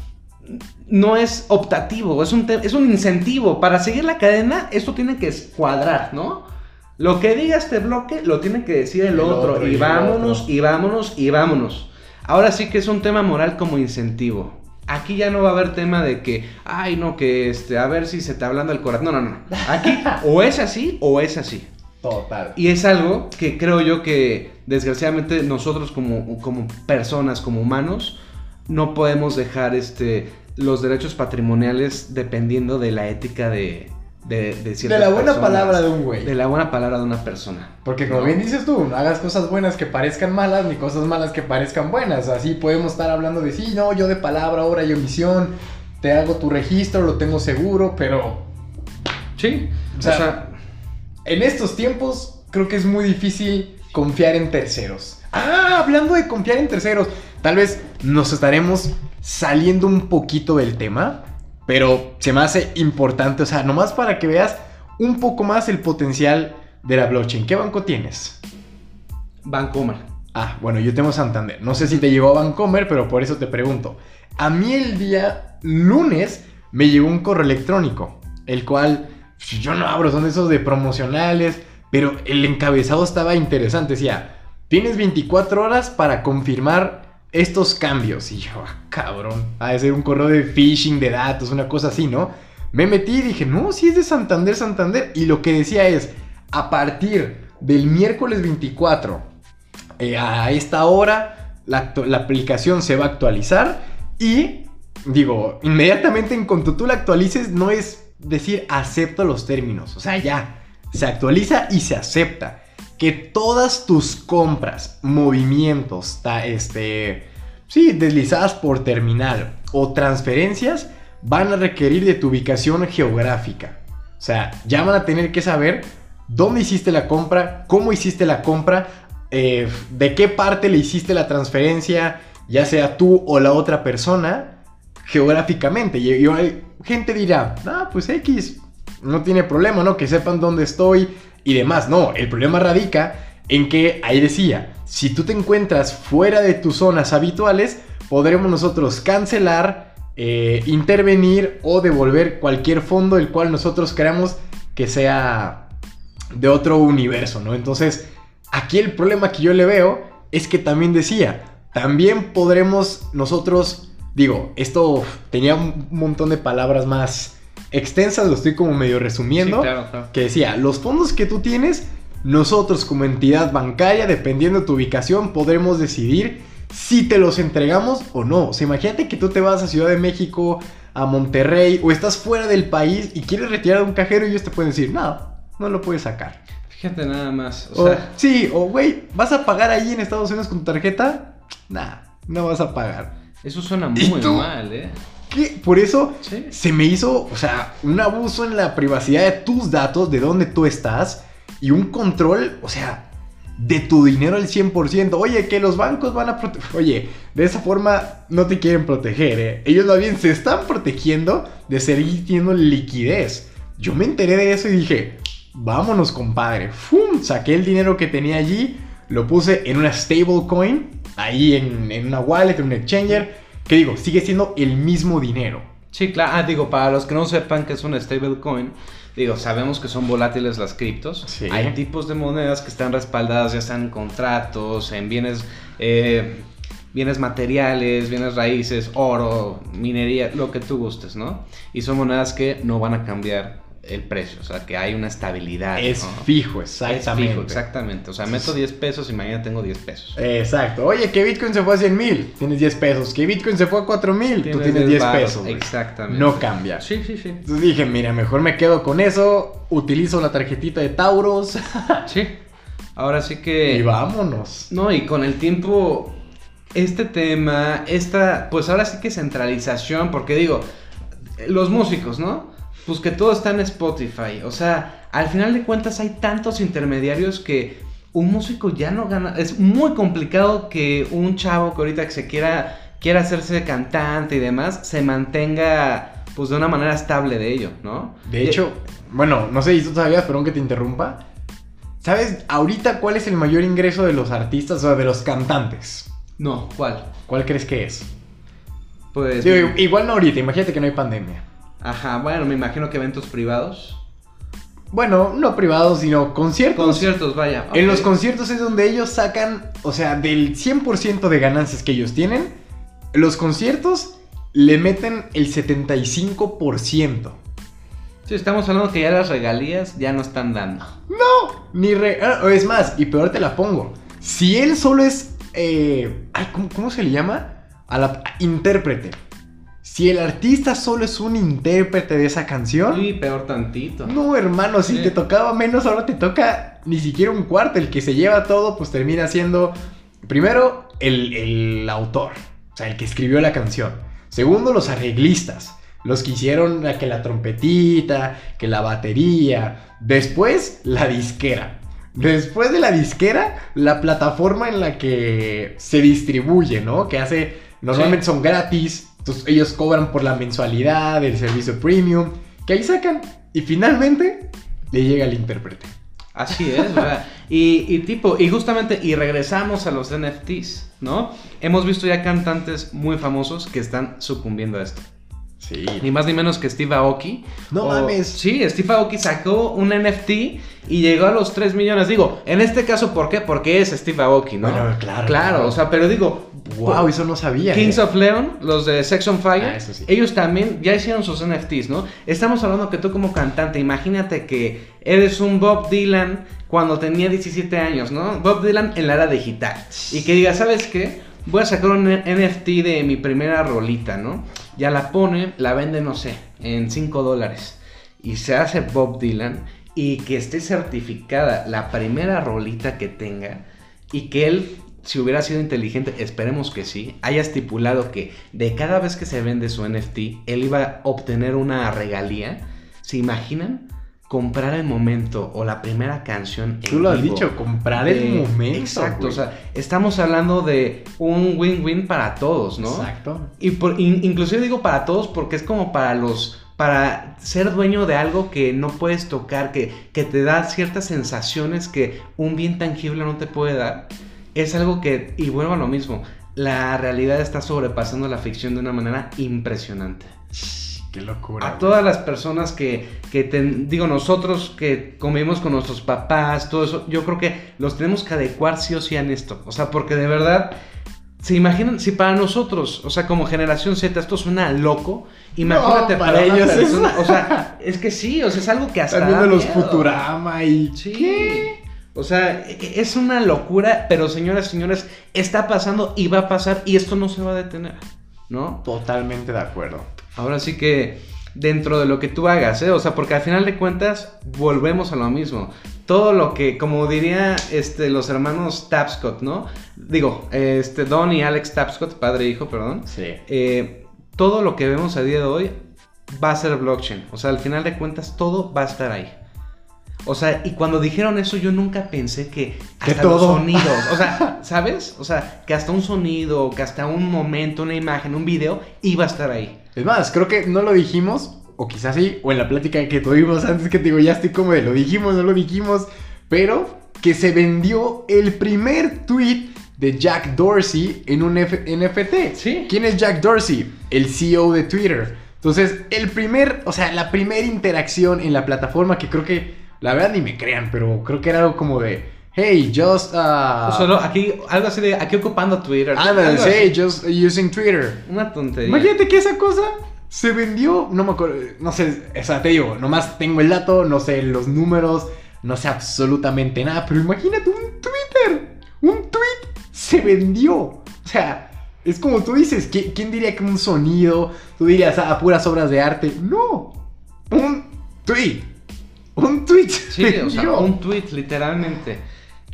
no es optativo, es un, es un incentivo. Para seguir la cadena, esto tiene que cuadrar, ¿no? Lo que diga este bloque lo tiene que decir el, otro, Y, vámonos, y vámonos, y vámonos. Ahora sí que es un tema moral como incentivo. Aquí ya no va a haber tema de que, ay, no, que este, a ver si se está hablando el corazón. No, no, no. Aquí o es así o es así. Total. Y es algo que creo yo que desgraciadamente nosotros como, como personas, como humanos, no podemos dejar este, los derechos patrimoniales dependiendo de la ética de, de, de, de la buena palabra de un güey. De la buena palabra de una persona. Porque como bien dices tú, no hagas cosas buenas que parezcan malas, ni cosas malas que parezcan buenas. Así podemos estar hablando de sí, no, yo de palabra, obra y omisión, te hago tu registro, lo tengo seguro, pero Sí. O sea, en estos tiempos creo que es muy difícil confiar en terceros. Ah, hablando de confiar en terceros, tal vez nos estaremos saliendo un poquito del tema, pero se me hace importante, o sea, nomás para que veas un poco más el potencial de la blockchain. ¿Qué banco tienes? Bancomer. Ah, bueno, yo tengo Santander. No sé si te llegó a Bancomer, pero por eso te pregunto. A mí el día lunes me llegó un correo electrónico, el cual pues, yo no abro, son esos de promocionales, pero el encabezado estaba interesante. Decía, tienes 24 horas para confirmar estos cambios. Y yo, ah, cabrón, ha de ser un correo de phishing de datos, una cosa así, ¿no? Me metí y dije, no, si es de Santander, Santander. Y lo que decía es, a partir del miércoles 24 eh, a esta hora, la, la aplicación se va a actualizar y, digo, inmediatamente en cuanto tú la actualices, no es decir acepto los términos, o sea, ya, se actualiza y se acepta. Que todas tus compras, movimientos, este, sí, deslizadas por terminal o transferencias van a requerir de tu ubicación geográfica. O sea, ya van a tener que saber dónde hiciste la compra, cómo hiciste la compra, eh, de qué parte le hiciste la transferencia, ya sea tú o la otra persona, geográficamente. Y, gente dirá, ah, pues X, no tiene problema, ¿no? Que sepan dónde estoy y demás. No, el problema radica en que ahí decía, si tú te encuentras fuera de tus zonas habituales, podremos nosotros cancelar, eh, intervenir o devolver cualquier fondo el cual nosotros queramos que sea de otro universo, ¿no? Entonces, aquí el problema que yo le veo es que también decía, también podremos nosotros, digo, esto tenía un montón de palabras más extensas, lo estoy como medio resumiendo, que decía, los fondos que tú tienes, nosotros como entidad bancaria, dependiendo de tu ubicación, podremos decidir si te los entregamos o no. O sea, imagínate que tú te vas a Ciudad de México, a Monterrey, o estás fuera del país y quieres retirar un cajero y ellos te pueden decir, no, no lo puedes sacar. Fíjate nada más. O, sea... Sí, o güey, ¿vas a pagar ahí en Estados Unidos con tu tarjeta? Nah, no vas a pagar. Eso suena muy mal, ¿eh? ¿Qué? Por eso se me hizo, o sea, un abuso en la privacidad de tus datos, de dónde tú estás, y un control, o sea, de tu dinero al 100%. Oye, que los bancos van a proteger. Oye, de esa forma no te quieren proteger, ¿eh? Ellos más bien se están protegiendo de seguir teniendo liquidez. Yo me enteré de eso y dije, vámonos, compadre. ¡Fum! Saqué el dinero que tenía allí, lo puse en una stablecoin, ahí en, una wallet, en un exchanger, que digo, sigue siendo el mismo dinero. Sí, claro. Ah, digo, para los que no sepan que es una stablecoin, digo, sabemos que son volátiles las criptos. Hay tipos de monedas que están respaldadas, ya están en contratos, en bienes, eh, bienes materiales, bienes raíces, oro, minería, lo que tú gustes, ¿no? Y son monedas que no van a cambiar el precio, o sea, que hay una estabilidad. Es fijo, exactamente. Es fijo, exactamente. O sea, meto 10 pesos y mañana tengo 10 pesos. Exacto. Oye, que Bitcoin se fue a 100 mil, tienes 10 pesos. Que Bitcoin se fue a 4 mil, tú tienes 10 pesos. Exactamente. No cambia. Sí, sí, sí. Entonces dije, mira, mejor me quedo con eso, utilizo la tarjetita de Tauros. sí. Ahora sí que... Y vámonos. No, y con el tiempo, este tema, esta, pues ahora sí que centralización, porque digo, los músicos, ¿no? Pues que todo está en Spotify. O sea, al final de cuentas hay tantos intermediarios que un músico ya no gana. Es muy complicado que un chavo que ahorita que se quiera, quiera hacerse cantante y demás, se mantenga pues de una manera estable de ello, ¿no? De hecho, bueno, no sé si tú sabías, perdón que te interrumpa. ¿Sabes ahorita cuál es el mayor ingreso de los artistas o de los cantantes? No, ¿cuál? ¿Cuál crees que es? Pues... igual no ahorita, imagínate que no hay pandemia. Ajá, bueno, me imagino que eventos privados. Bueno, no privados, sino conciertos. Conciertos, vaya. En los conciertos es donde ellos sacan, o sea, del 100% de ganancias que ellos tienen, los conciertos le meten el 75%. Sí, estamos hablando que ya las regalías ya no están dando. No, ni re... Ah, es más, y peor te la pongo. Si él solo es... Eh, ay, ¿cómo, ¿cómo, se le llama? A la intérprete. Si el artista solo es un intérprete de esa canción. Sí, peor tantito. No, hermano, si te tocaba menos, ahora te toca ni siquiera un cuarto. El que se lleva todo, pues termina siendo. Primero, el, el autor. O sea, el que escribió la canción. Segundo, los arreglistas. Los que hicieron que la trompetita, que la batería. Después, la disquera. Después de la disquera, la plataforma en la que se distribuye, ¿no? Que hace, normalmente son gratis, entonces ellos cobran por la mensualidad del servicio premium, que ahí sacan. Y finalmente, le llega el intérprete. Así es, ¿verdad? Y, y, tipo, y justamente, y regresamos a los NFTs, ¿no? Hemos visto ya cantantes muy famosos que están sucumbiendo a esto. Sí. Ni más ni menos que Steve Aoki. No mames. Sí, Steve Aoki sacó un NFT y llegó a los 3 millones. Digo, en este caso, ¿por qué? Porque es Steve Aoki, ¿no? Bueno, claro. Claro, o sea, pero digo. Wow, eso no sabía. Kings eh. of Leon, los de Sex on Fire, Ah, sí. ellos también ya hicieron sus NFTs, ¿no? Estamos hablando que tú como cantante, imagínate que eres un Bob Dylan cuando tenía 17 años, ¿no? Bob Dylan en la era digital. Y que diga, ¿sabes qué? Voy a sacar un NFT de mi primera rolita, ¿no? Ya la pone, la vende, no sé, en 5 dólares. Y se hace Bob Dylan y que esté certificada la primera rolita que tenga y que él, si hubiera sido inteligente, esperemos que sí, haya estipulado que de cada vez que se vende su NFT, él iba a obtener una regalía. ¿Se imaginan? Comprar el momento o la primera canción. en Tú lo has vivo dicho, comprar de- el momento. Exacto, güey. o sea, estamos hablando de un win-win para todos, ¿no? Exacto. Y por, in- inclusive digo para todos porque es como para los para ser dueño de algo que no puedes tocar, que, que te da ciertas sensaciones que un bien tangible no te puede dar. Es algo que, y vuelvo a lo mismo, la realidad está sobrepasando la ficción de una manera impresionante. Qué locura. A güey. todas las personas que, que ten- digo, nosotros que convivimos con nuestros papás, todo eso, yo creo que los tenemos que adecuar sí o sí a esto. O sea, porque de verdad, se imaginan, si para nosotros, o sea, como generación Z, esto suena loco, imagínate No, para, para ellos persona, o sea, es que sí, o sea, es algo que hasta Están viendo los miedo. Futurama y. Sí. ¿Qué? O sea, e- es una locura, pero señoras y señores, está pasando y va a pasar y esto no se va a detener, ¿no? Totalmente de acuerdo. Ahora sí que dentro de lo que tú hagas, ¿eh? O sea, porque al final de cuentas volvemos a lo mismo. Todo lo que, como diría este, los hermanos Tapscott, ¿no? Digo, este, Don y Alex Tapscott, padre e hijo, perdón. Sí. Eh, todo lo que vemos a día de hoy va a ser blockchain. O sea, al final de cuentas todo va a estar ahí. O sea, y cuando dijeron eso yo nunca pensé que Que hasta los todo. sonidos, o sea, ¿sabes? O sea, que hasta un sonido, que hasta un momento, una imagen, un video iba a estar ahí. Es más, creo que no lo dijimos, o quizás sí, o en la plática que tuvimos antes que te digo, ya estoy como de lo dijimos, no lo dijimos, pero que se vendió el primer tweet de Jack Dorsey en un F- NFT. Sí. ¿Quién es Jack Dorsey? El CEO de Twitter. Entonces, el primer, o sea, la primera interacción en la plataforma que creo que, la verdad ni me crean, pero creo que era algo como de, hey, just... Uh, Solo aquí, algo así de aquí ocupando Twitter. ándale, hey, just using Twitter. Una tontería. Imagínate que esa cosa se vendió, no me acuerdo, no sé, o sea, te digo, nomás tengo el dato, no sé los números, no sé absolutamente nada, pero imagínate un Twitter, un tweet se vendió. O sea, es como tú dices, ¿qui- ¿quién diría que un sonido, tú dirías, ah, puras obras de arte? No, un tweet, un tweet. Sí, o sea, un tweet, literalmente.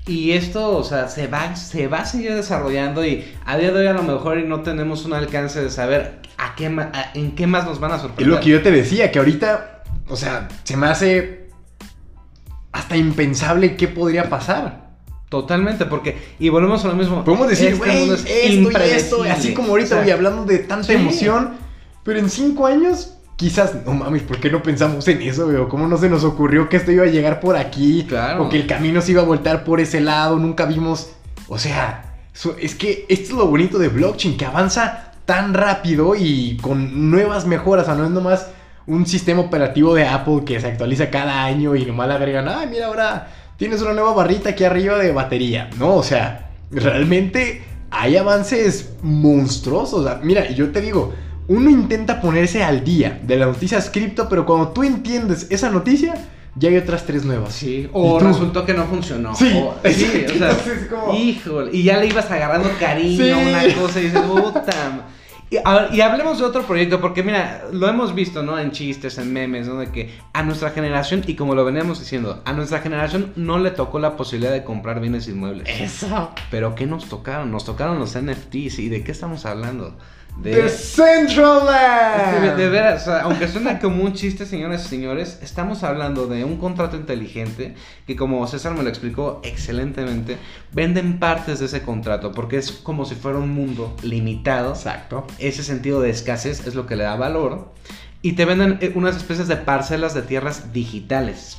Y esto, o sea, se va, se va a seguir desarrollando y a día de hoy a lo mejor y no tenemos un alcance de saber a qué a- en qué más nos van a sorprender. lo que yo te decía, que ahorita, o sea, se me hace hasta impensable qué podría pasar. Totalmente, porque, y volvemos a lo mismo. Podemos decir, este güey, mundo esto es y esto, así como ahorita, O sea, hablando de tanta sí. emoción, pero en cinco años, quizás, no mames, ¿por qué no pensamos en eso, güey? ¿Cómo no se nos ocurrió que esto iba a llegar por aquí? Claro. O que el camino se iba a voltar por ese lado, nunca vimos, o sea, es que esto es lo bonito de blockchain, que avanza tan rápido y con nuevas mejoras, o sea, no es nomás un sistema operativo de Apple que se actualiza cada año y nomás le agregan, ay, mira, ahora tienes una nueva barrita aquí arriba de batería. No, o sea, realmente hay avances monstruosos. O sea, mira, yo te digo, uno intenta ponerse al día de las noticias cripto, pero cuando tú entiendes esa noticia, ya hay otras tres nuevas. Sí, ¿Y o resultó que no funcionó. Sí, o, sí, exacto, o sea, como- híjole, y ya le ibas agarrando cariño Sí. a una cosa y dices, puta. Y, a- y hablemos de otro proyecto, porque mira, lo hemos visto, ¿no? En chistes, en memes, ¿no? De que a nuestra generación, y como lo veníamos diciendo, a nuestra generación no le tocó la posibilidad de comprar bienes inmuebles. Eso. Pero ¿qué nos tocaron? Nos tocaron los NFTs. ¿Y de qué estamos hablando? De De, de veras, aunque suena como un chiste, señoras y señores, estamos hablando de un contrato inteligente que, como César me lo explicó excelentemente, venden partes de ese contrato porque es como si fuera un mundo limitado. Exacto. Ese sentido de escasez es lo que le da valor. Y te venden eh, unas especies de parcelas de tierras digitales.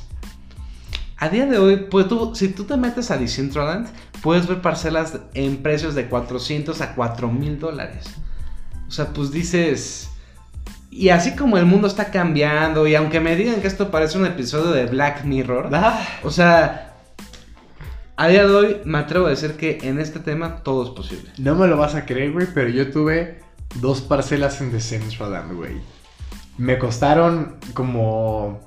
A día de hoy, pues tú, si tú te metes a Decentraland, puedes ver parcelas en precios de 400 a 4 mil dólares. O sea, pues dices... Y así como el mundo está cambiando, y aunque me digan que esto parece un episodio de Black Mirror, ah. o sea, a día de hoy me atrevo a decir que en este tema todo es posible. No me lo vas a creer, güey, pero yo tuve dos parcelas en Decentraland, güey. Me costaron como...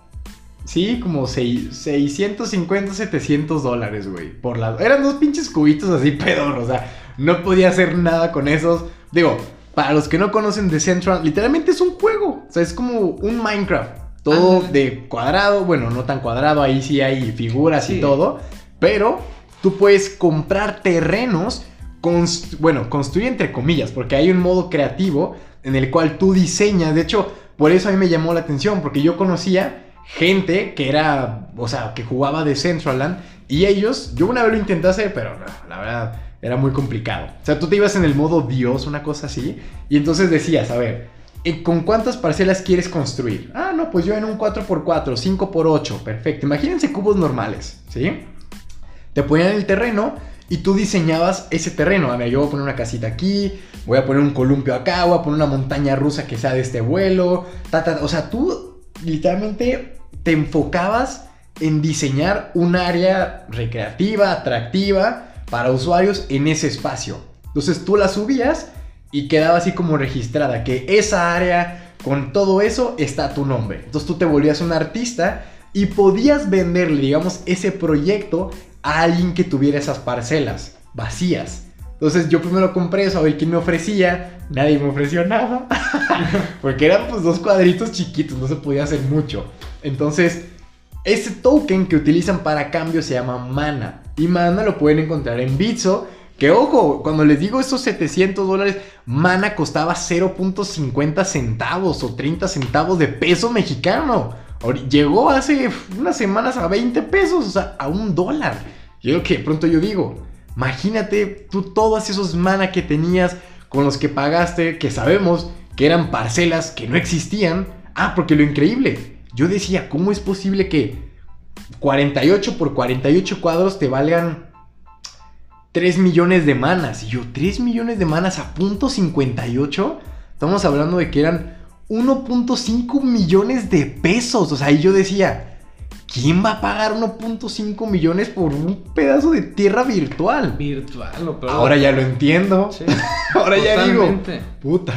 Sí, como 650, 700 dólares, güey. Por la... Eran dos pinches cubitos así pedor, o sea, no podía hacer nada con esos. Digo, para los que no conocen The Central, literalmente es un juego. O sea, es como un Minecraft. Todo de cuadrado, bueno, no tan cuadrado, ahí sí hay figuras y todo. Pero tú puedes comprar terrenos, bueno, construir entre comillas, porque hay un modo creativo en el cual tú diseñas. De hecho, por eso a mí me llamó la atención, porque yo conocía gente que era, o sea, que jugaba de Centraland y ellos, yo una vez lo intenté hacer, pero la verdad era muy complicado. O sea, tú te ibas en el modo Dios, una cosa así, y entonces decías, a ver, ¿con cuántas parcelas quieres construir? Ah, no, pues yo en un 4x4, 5x8, perfecto. Imagínense cubos normales, ¿sí? Te ponían el terreno y tú diseñabas ese terreno. A ver, yo voy a poner una casita aquí, voy a poner un columpio acá, voy a poner una montaña rusa que sea de este vuelo. o sea, tú literalmente te enfocabas en diseñar un área recreativa, atractiva, para usuarios en ese espacio. Entonces tú la subías y quedaba así como registrada, que esa área con todo eso está tu nombre. Entonces tú te volvías un artista y podías venderle, digamos, ese proyecto a alguien que tuviera esas parcelas vacías. Entonces yo primero compré eso, a ver quién me ofrecía. Nadie me ofreció nada. Porque eran pues dos cuadritos chiquitos, no se podía hacer mucho. Entonces, ese token que utilizan para cambio se llama mana. Y Mana lo pueden encontrar en Bitso. Que ojo, cuando les digo estos 700 dólares, Mana costaba 0.50 centavos o 30 centavos de peso mexicano. Llegó hace unas semanas a 20 pesos, o sea, a un dólar. Yo que pronto yo digo, imagínate tú todos esos mana que tenías con los que pagaste, que sabemos que eran parcelas que no existían. Ah, porque lo increíble, yo decía, ¿cómo es posible que 48 por 48 cuadros te valgan 3 millones de manas. Y yo, 3 millones de manas a punto 58. Estamos hablando de que eran 1.5 millones de pesos. O sea, ahí yo decía, ¿quién va a pagar 1.5 millones por un pedazo de tierra virtual? Virtual, lo Ahora ya lo entiendo. Ahora ya digo, puta.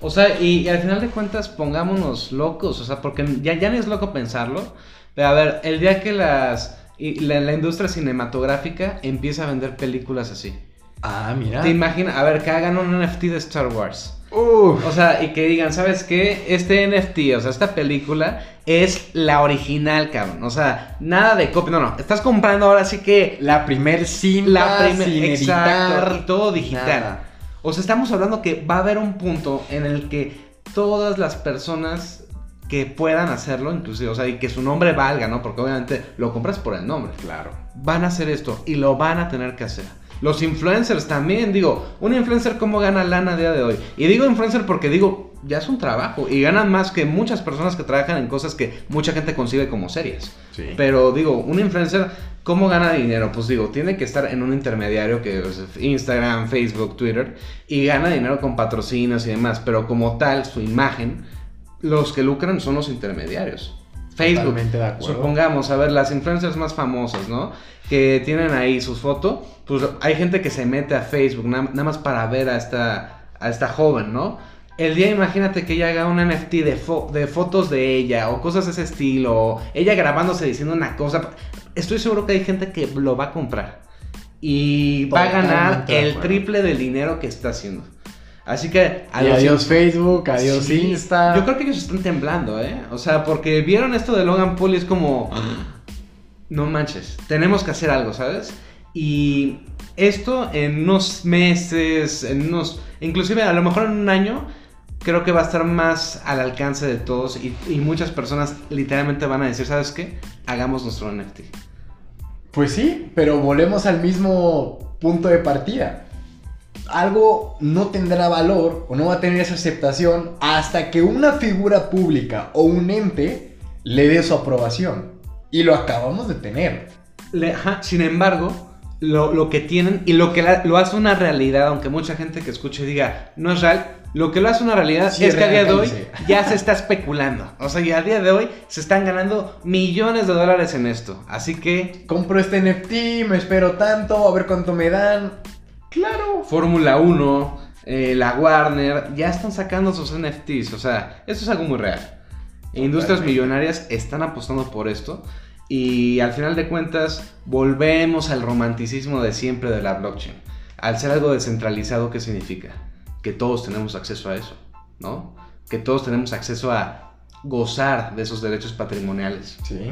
O sea, y, al final de cuentas, pongámonos locos. O sea, porque ya, ya no es loco pensarlo. Pero a ver, el día que las la, industria cinematográfica empieza a vender películas así. Ah, mira. Te imaginas, a ver, que hagan un NFT de Star Wars. O sea, y que digan, ¿sabes qué? Este NFT, o sea, esta película es la original, cabrón. O sea, nada de copia. No, no. Estás comprando ahora sí que. La primer cinta, la primer, exacto, y todo digital. O sea, estamos hablando que va a haber un punto en el que todas las personas que puedan hacerlo, inclusive, o sea, y que su nombre valga, ¿no? Porque obviamente lo compras por el nombre. Claro. Van a hacer esto y lo van a tener que hacer. Los influencers también, digo, un influencer cómo gana lana a día de hoy. Y digo influencer porque digo, ya es un trabajo y ganan más que muchas personas que trabajan en cosas que mucha gente concibe como serias. Sí. Pero digo, un influencer, ¿cómo gana dinero? Pues digo, tiene que estar en un intermediario que es Instagram, Facebook, Twitter y gana dinero con patrocinios y demás, pero como tal, su imagen los que lucran son los intermediarios. Facebook, de supongamos, a ver, las influencers más famosas, ¿no? Que tienen ahí sus fotos, pues hay gente que se mete a Facebook nada, más para ver a esta, a esta joven, ¿no? El día, imagínate que ella haga un NFT de, de fotos de ella o cosas de ese estilo, o ella grabándose diciendo una cosa. Estoy seguro que hay gente que lo va a comprar y va a ganar el triple del dinero que está haciendo. Así que... adiós Facebook, adiós Insta. Yo creo que ellos están temblando, ¿eh? O sea, porque vieron esto de Logan Paul y es como... No manches, tenemos que hacer algo, ¿sabes? Y esto en unos meses, en unos Inclusive a lo mejor en un año creo que va a estar más al alcance de todos y, y muchas personas literalmente van a decir, ¿sabes qué? Hagamos nuestro NFT. Pues sí, pero volvemos al mismo punto de partida. Algo no tendrá valor o no va a tener esa aceptación hasta que una figura pública o un ente le dé su aprobación. Y lo acabamos de tener. Le- ajá, sin embargo, lo, lo que tienen y lo que la- lo hace una realidad, aunque mucha gente que escuche diga, no es real, lo que lo hace una realidad Sí, es que a día de hoy ya se está especulando. O sea, y a día de hoy se están ganando millones de dólares en esto. Así que Compro este NFT, me espero tanto, a ver cuánto me dan. Claro. Fórmula 1, eh, la Warner, ya están sacando sus NFTs. O sea, esto es algo muy real. Industrias millonarias están apostando por esto. Y al final de cuentas, volvemos al romanticismo de siempre de la blockchain. Al ser algo descentralizado, ¿qué significa? Que todos tenemos acceso a eso, ¿no? Que todos tenemos acceso a gozar de esos derechos patrimoniales Sí.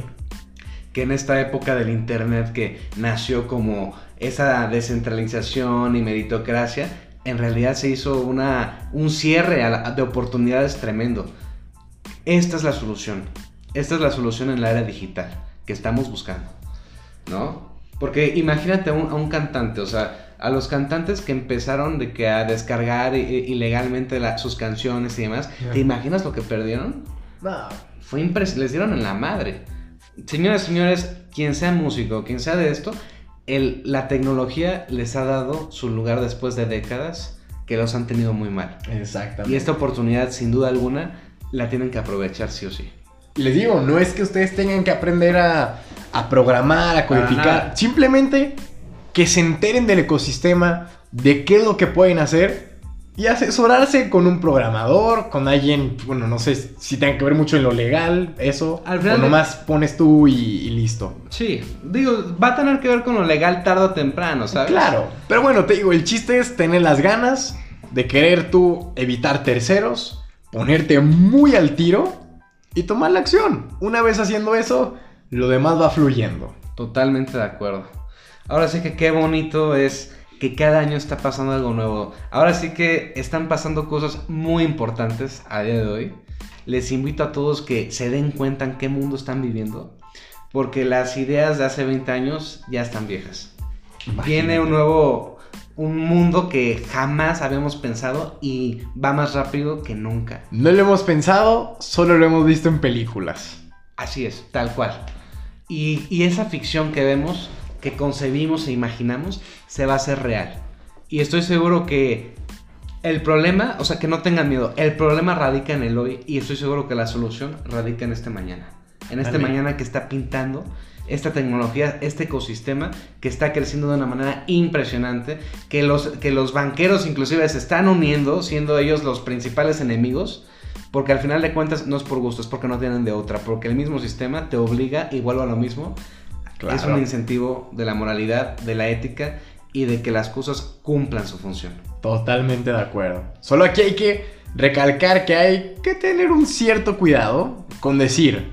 que en esta época del internet que nació como esa descentralización y meritocracia, en realidad se hizo una, un cierre la- de oportunidades tremendo. Esta es la solución. Esta es la solución en la era digital que estamos buscando. ¿No? Porque imagínate a un, a un cantante, o sea, a los cantantes que empezaron de que a descargar i- i- ilegalmente la- sus canciones y demás, Ya. ¿te imaginas lo que perdieron? No. Fue impresionante, les dieron en la madre. Señoras, señores, quien sea músico, quien sea de esto, el- la tecnología les ha dado su lugar después de décadas que los han tenido muy mal. Exactamente. Y esta oportunidad, sin duda alguna, la tienen que aprovechar sí o sí. Les digo, no es que ustedes tengan que aprender a, a programar, a codificar. Simplemente que se enteren del ecosistema, de qué es lo que pueden hacer y asesorarse con un programador, con alguien, bueno, no sé si tenga que ver mucho en lo legal, eso. Al final o de- nomás pones tú y, y listo. Sí, digo, va a tener que ver con lo legal tarde o temprano, ¿sabes? Claro. Pero bueno, te digo, el chiste es tener las ganas de querer tú evitar terceros, ponerte muy al tiro y tomar la acción. Una vez haciendo eso, lo demás va fluyendo. Totalmente de acuerdo. Ahora sí que qué bonito es que cada año está pasando algo nuevo. Ahora sí que están pasando cosas muy importantes a día de hoy. Les invito a todos que se den cuenta en qué mundo están viviendo. Porque las ideas de hace 20 años ya están viejas. Viene un nuevo, un mundo que jamás habíamos pensado y va más rápido que nunca. No lo hemos pensado, solo lo hemos visto en películas. Así es, tal cual. Y, y esa ficción que vemos, que concebimos e imaginamos, se va a hacer real. Y estoy seguro que el problema, o sea, que no tengan miedo, el problema radica en el hoy y estoy seguro que la solución radica en este mañana. En este mañana que está pintando esta tecnología, este ecosistema que está creciendo de una manera impresionante, que los, que los banqueros inclusive se están uniendo, siendo ellos los principales enemigos, porque al final de cuentas no es por gusto, es porque no tienen de otra, porque el mismo sistema te obliga igual a lo mismo. Claro. Es un incentivo de la moralidad, de la ética y de que las cosas cumplan su función. Totalmente de acuerdo. Solo aquí hay que recalcar que hay que tener un cierto cuidado con decir,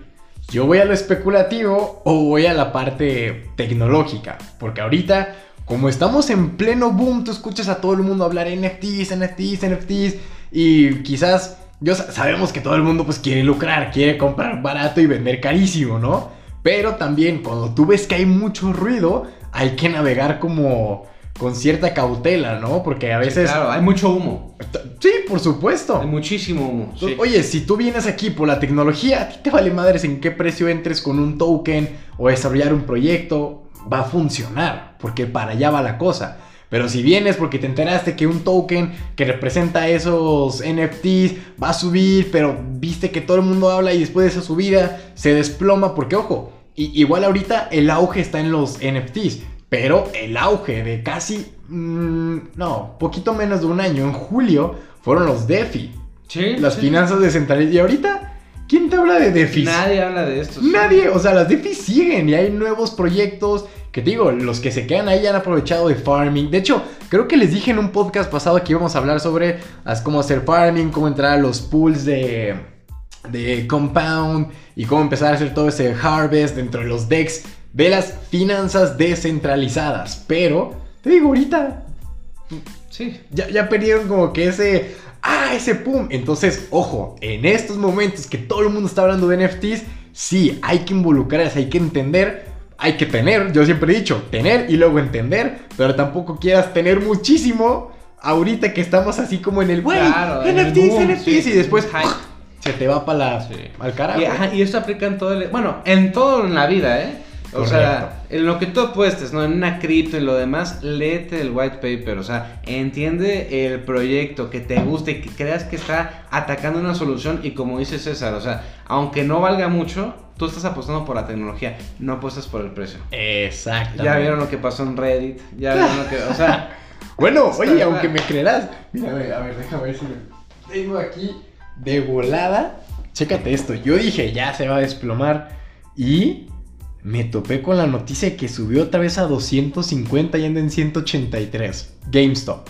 yo voy a lo especulativo o voy a la parte tecnológica. Porque ahorita, como estamos en pleno boom, tú escuchas a todo el mundo hablar NFTs, NFTs, NFTs y quizás... Yo sa- sabemos que todo el mundo pues quiere lucrar, quiere comprar barato y vender carísimo, ¿no? Pero también cuando tú ves que hay mucho ruido, hay que navegar como con cierta cautela, ¿no? Porque a veces... Claro, hay mucho humo. Sí, por supuesto. Hay muchísimo humo. sí. Oye, si tú vienes aquí por la tecnología, a ti te vale madres en qué precio entres con un token o desarrollar un proyecto, va a funcionar, porque para allá va la cosa. Pero si vienes porque te enteraste que un token que representa esos NFTs va a subir, pero viste que todo el mundo habla y después de esa subida se desploma, porque ojo, igual ahorita el auge está en los NFTs, pero el auge de casi, mm, no, poquito menos de un año, en julio, fueron los DeFi. Sí, Las sí. finanzas descentralizadas. Y ahorita, ¿quién te habla de DeFi? Nadie habla de esto. sí. Nadie. O sea, las DeFi siguen y hay nuevos proyectos. Que te digo, los que se quedan ahí han aprovechado de farming. De hecho, creo que les dije en un podcast pasado que íbamos a hablar sobre cómo hacer farming, cómo entrar a los pools de, de compound y cómo empezar a hacer todo ese harvest dentro de los decks de las finanzas descentralizadas. Pero, te digo, ahorita Sí. Ya, ya perdieron como que ese. ¡Ah! Ese pum. Entonces, ojo, en estos momentos que todo el mundo está hablando de NFTs, sí, hay que involucrarse, hay que entender. Hay que tener, yo siempre he dicho, tener y luego entender, pero tampoco quieras tener muchísimo ahorita que estamos así como en el güey, Claro, en el NFTs, boom, NFTs, sí, y después hype. se te va para la, Sí. al carajo. Y, ajá, y esto aplica en todo el... Bueno, en todo en la vida, ¿eh? O Correcto. sea, en lo que tú apuestes, ¿no? En una cripto y lo demás, léete el white paper. O sea, entiende el proyecto que te guste y que creas que está atacando una solución. Y como dice César, o sea, aunque no valga mucho, tú estás apostando por la tecnología, no apuestas por el precio. Exactamente. Ya vieron lo que pasó en Reddit, ya vieron lo que... O sea, Bueno, oye, aunque me creerás. Mira, a ver, a ver, déjame ver si me... Tengo aquí de volada. Chécate esto. Yo dije, ya se va a desplomar. Y me topé con la noticia de que subió otra vez a 250 y anda en 183. GameStop.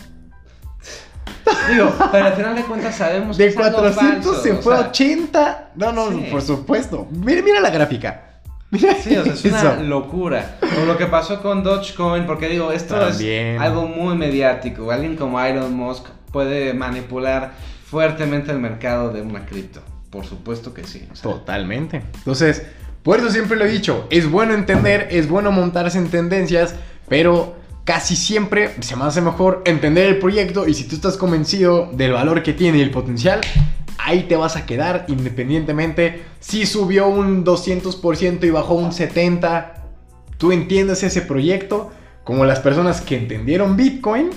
digo, pero al final de cuentas sabemos que De es algo 400 falso, se fue a sea, 80. No, no, Sí. por supuesto. Mira, mira la gráfica. Mira Sí, o sea, es una eso. locura. O lo que pasó con Dogecoin, porque digo, esto También. es algo muy mediático. Alguien como Elon Musk puede manipular fuertemente el mercado de una cripto. Por supuesto que sí. o sea, Totalmente. Entonces, por eso siempre lo he dicho, es bueno entender, es bueno montarse en tendencias, pero casi siempre se me hace mejor entender el proyecto y si tú estás convencido del valor que tiene y el potencial, ahí te vas a quedar independientemente si subió un 200% y bajó un 70%. Tú entiendes ese proyecto como las personas que entendieron Bitcoin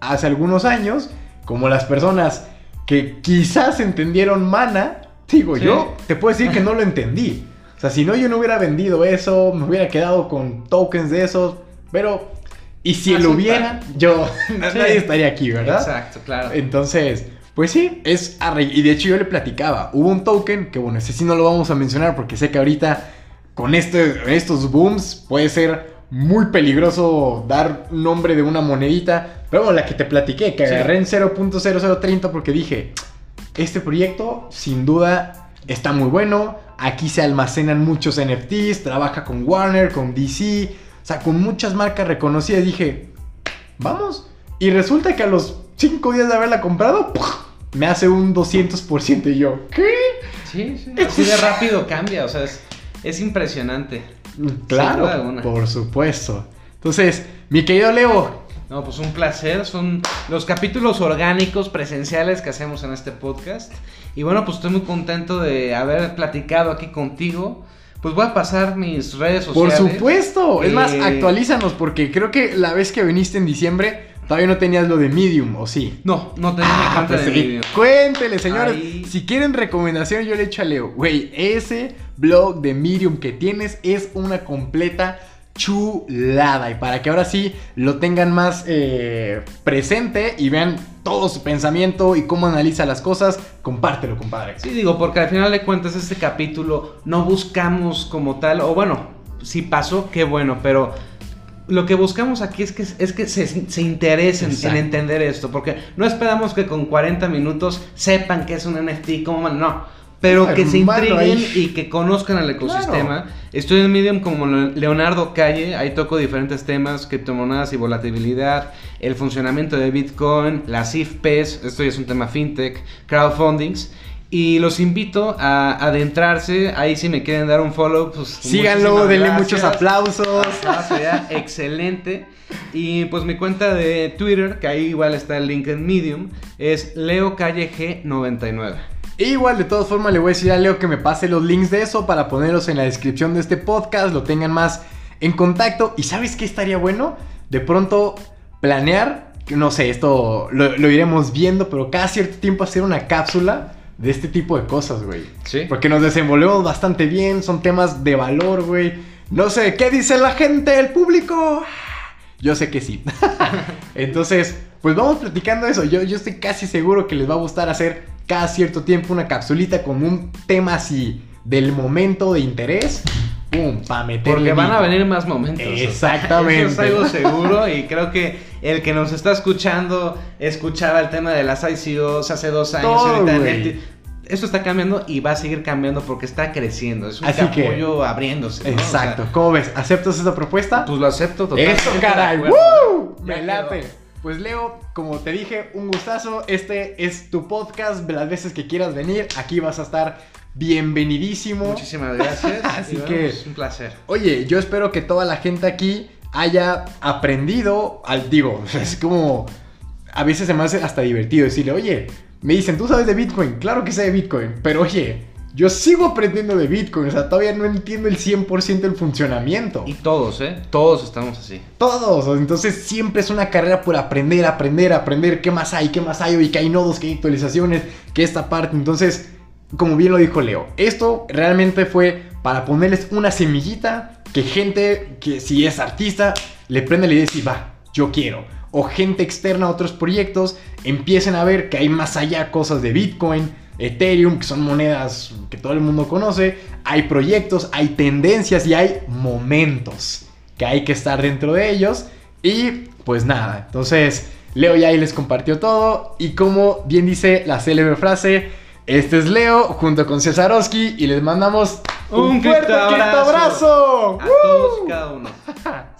hace algunos años, como las personas que quizás entendieron Mana. Digo, Sí. yo te puedo decir que no lo entendí. O sea, si no, yo no hubiera vendido eso, me hubiera quedado con tokens de esos, pero... Y si Ah, lo hubiera, yo... nadie estaría aquí, ¿verdad? Exacto, claro. Entonces, pues sí, es Y de hecho yo le platicaba, hubo un token que bueno, ese sí no lo vamos a mencionar porque sé que ahorita con este, estos booms puede ser muy peligroso dar nombre de una monedita. Pero bueno, la que te platiqué, que Sí. agarré en 0.0030 porque dije, este proyecto sin duda está muy bueno. Aquí se almacenan muchos NFTs, trabaja con Warner, con DC, o sea, con muchas marcas reconocidas. Dije, vamos. Y resulta que a los 5 días de haberla comprado, me hace un 200% y yo, ¿qué? Sí, sí. Así de rápido cambia, o sea, es, es impresionante. Claro, duda alguna. por supuesto. Entonces, mi querido Leo, No, pues un placer. Son los capítulos orgánicos presenciales que hacemos en este podcast. Y bueno, pues estoy muy contento de haber platicado aquí contigo. Pues voy a pasar mis redes por sociales. supuesto. Es más, Eh, actualízanos porque creo que la vez que viniste en diciembre todavía no tenías lo de Medium, ¿o sí? No, no tenía mi Ah, cuenta pues de sí. Medium. Cuéntele, señores. Ahí. Si quieren recomendación, yo le echo a Leo. Güey, ese blog de Medium que tienes es una completa chulada. Y para que ahora sí lo tengan más eh, presente y vean todo su pensamiento y cómo analiza las cosas, compártelo, compadre. Sí, digo, porque al final de cuentas este capítulo no buscamos como tal, o bueno, si pasó, qué bueno, pero lo que buscamos aquí es que, es que se, se interesen Exacto. en entender esto, porque no esperamos que con 40 minutos sepan que es un NFT, como man- no. Pero que se intriguen ahí- y que conozcan el ecosistema. Estoy en Medium como Le- Leonardo Calle, ahí toco diferentes temas, criptomonedas y volatilidad, el funcionamiento de Bitcoin, las IFPs, esto ya es un tema fintech, crowdfundings. Y los invito a adentrarse, ahí si me quieren dar un follow, pues Síganlo, denle gracias. muchos aplausos. Ah, sería excelente. Y pues mi cuenta de Twitter, que ahí igual está el link en Medium, es Leo Calle G99. Igual, de todas formas, le voy a decir a Leo que me pase los links de eso para ponerlos en la descripción de este podcast, lo tengan más en contacto. ¿Y sabes qué estaría bueno? De pronto planear, no sé, esto lo, lo iremos viendo, pero cada cierto tiempo hacer una cápsula de este tipo de cosas, güey. Sí. Porque nos desenvolvemos bastante bien, son temas de valor, güey. No sé, ¿qué dice la gente, el público? Yo sé que sí. Entonces, pues vamos platicando eso. Yo, yo estoy casi seguro que les va a gustar hacer cada cierto tiempo una capsulita con un tema así del momento de interés. Pum, pa' meterle. Porque van a venir más momentos. Exactamente. Eso es algo seguro y creo que el que nos está escuchando escuchaba el tema de las ICOs hace dos años. Todo. Esto está cambiando y va a seguir cambiando porque está creciendo. Es un Así que- abriéndose. ¿no? O sea, Exacto. ¿Cómo ves? ¿Aceptas esa propuesta? pues lo acepto totalmente. Eso, caray. ¡Woo! Me quedó. Pues Leo, como te dije, un gustazo. Este es tu podcast. Las veces que quieras venir, aquí vas a estar bienvenidísimo. Muchísimas gracias. Así que es un placer. Oye, yo espero que toda la gente aquí haya aprendido, al digo, es como a veces se me hace hasta divertido decirle, "Oye, me dicen, "¿Tú sabes de Bitcoin?" Claro que sé de Bitcoin, pero oye, yo sigo aprendiendo de Bitcoin, o sea, todavía no entiendo el 100% el funcionamiento. Y todos, ¿eh? Todos estamos así. Todos, entonces siempre es una carrera por aprender, aprender, aprender qué más hay, qué más hay, y que hay nodos, que hay actualizaciones, que esta parte, entonces, como bien lo dijo Leo, esto realmente fue para ponerles una semillita que gente que si es artista le prende la idea y dice, va, yo quiero. O gente externa a otros proyectos empiecen a ver que hay más allá cosas de Bitcoin, Ethereum, que son monedas que todo el mundo conoce, hay proyectos, hay tendencias y hay momentos que hay que estar dentro de ellos. Y pues nada, entonces Leo ya ahí les compartió todo y como bien dice la célebre frase, este es Leo junto con Cesarowski y les mandamos un, fuerte abrazo. A todos cada uno.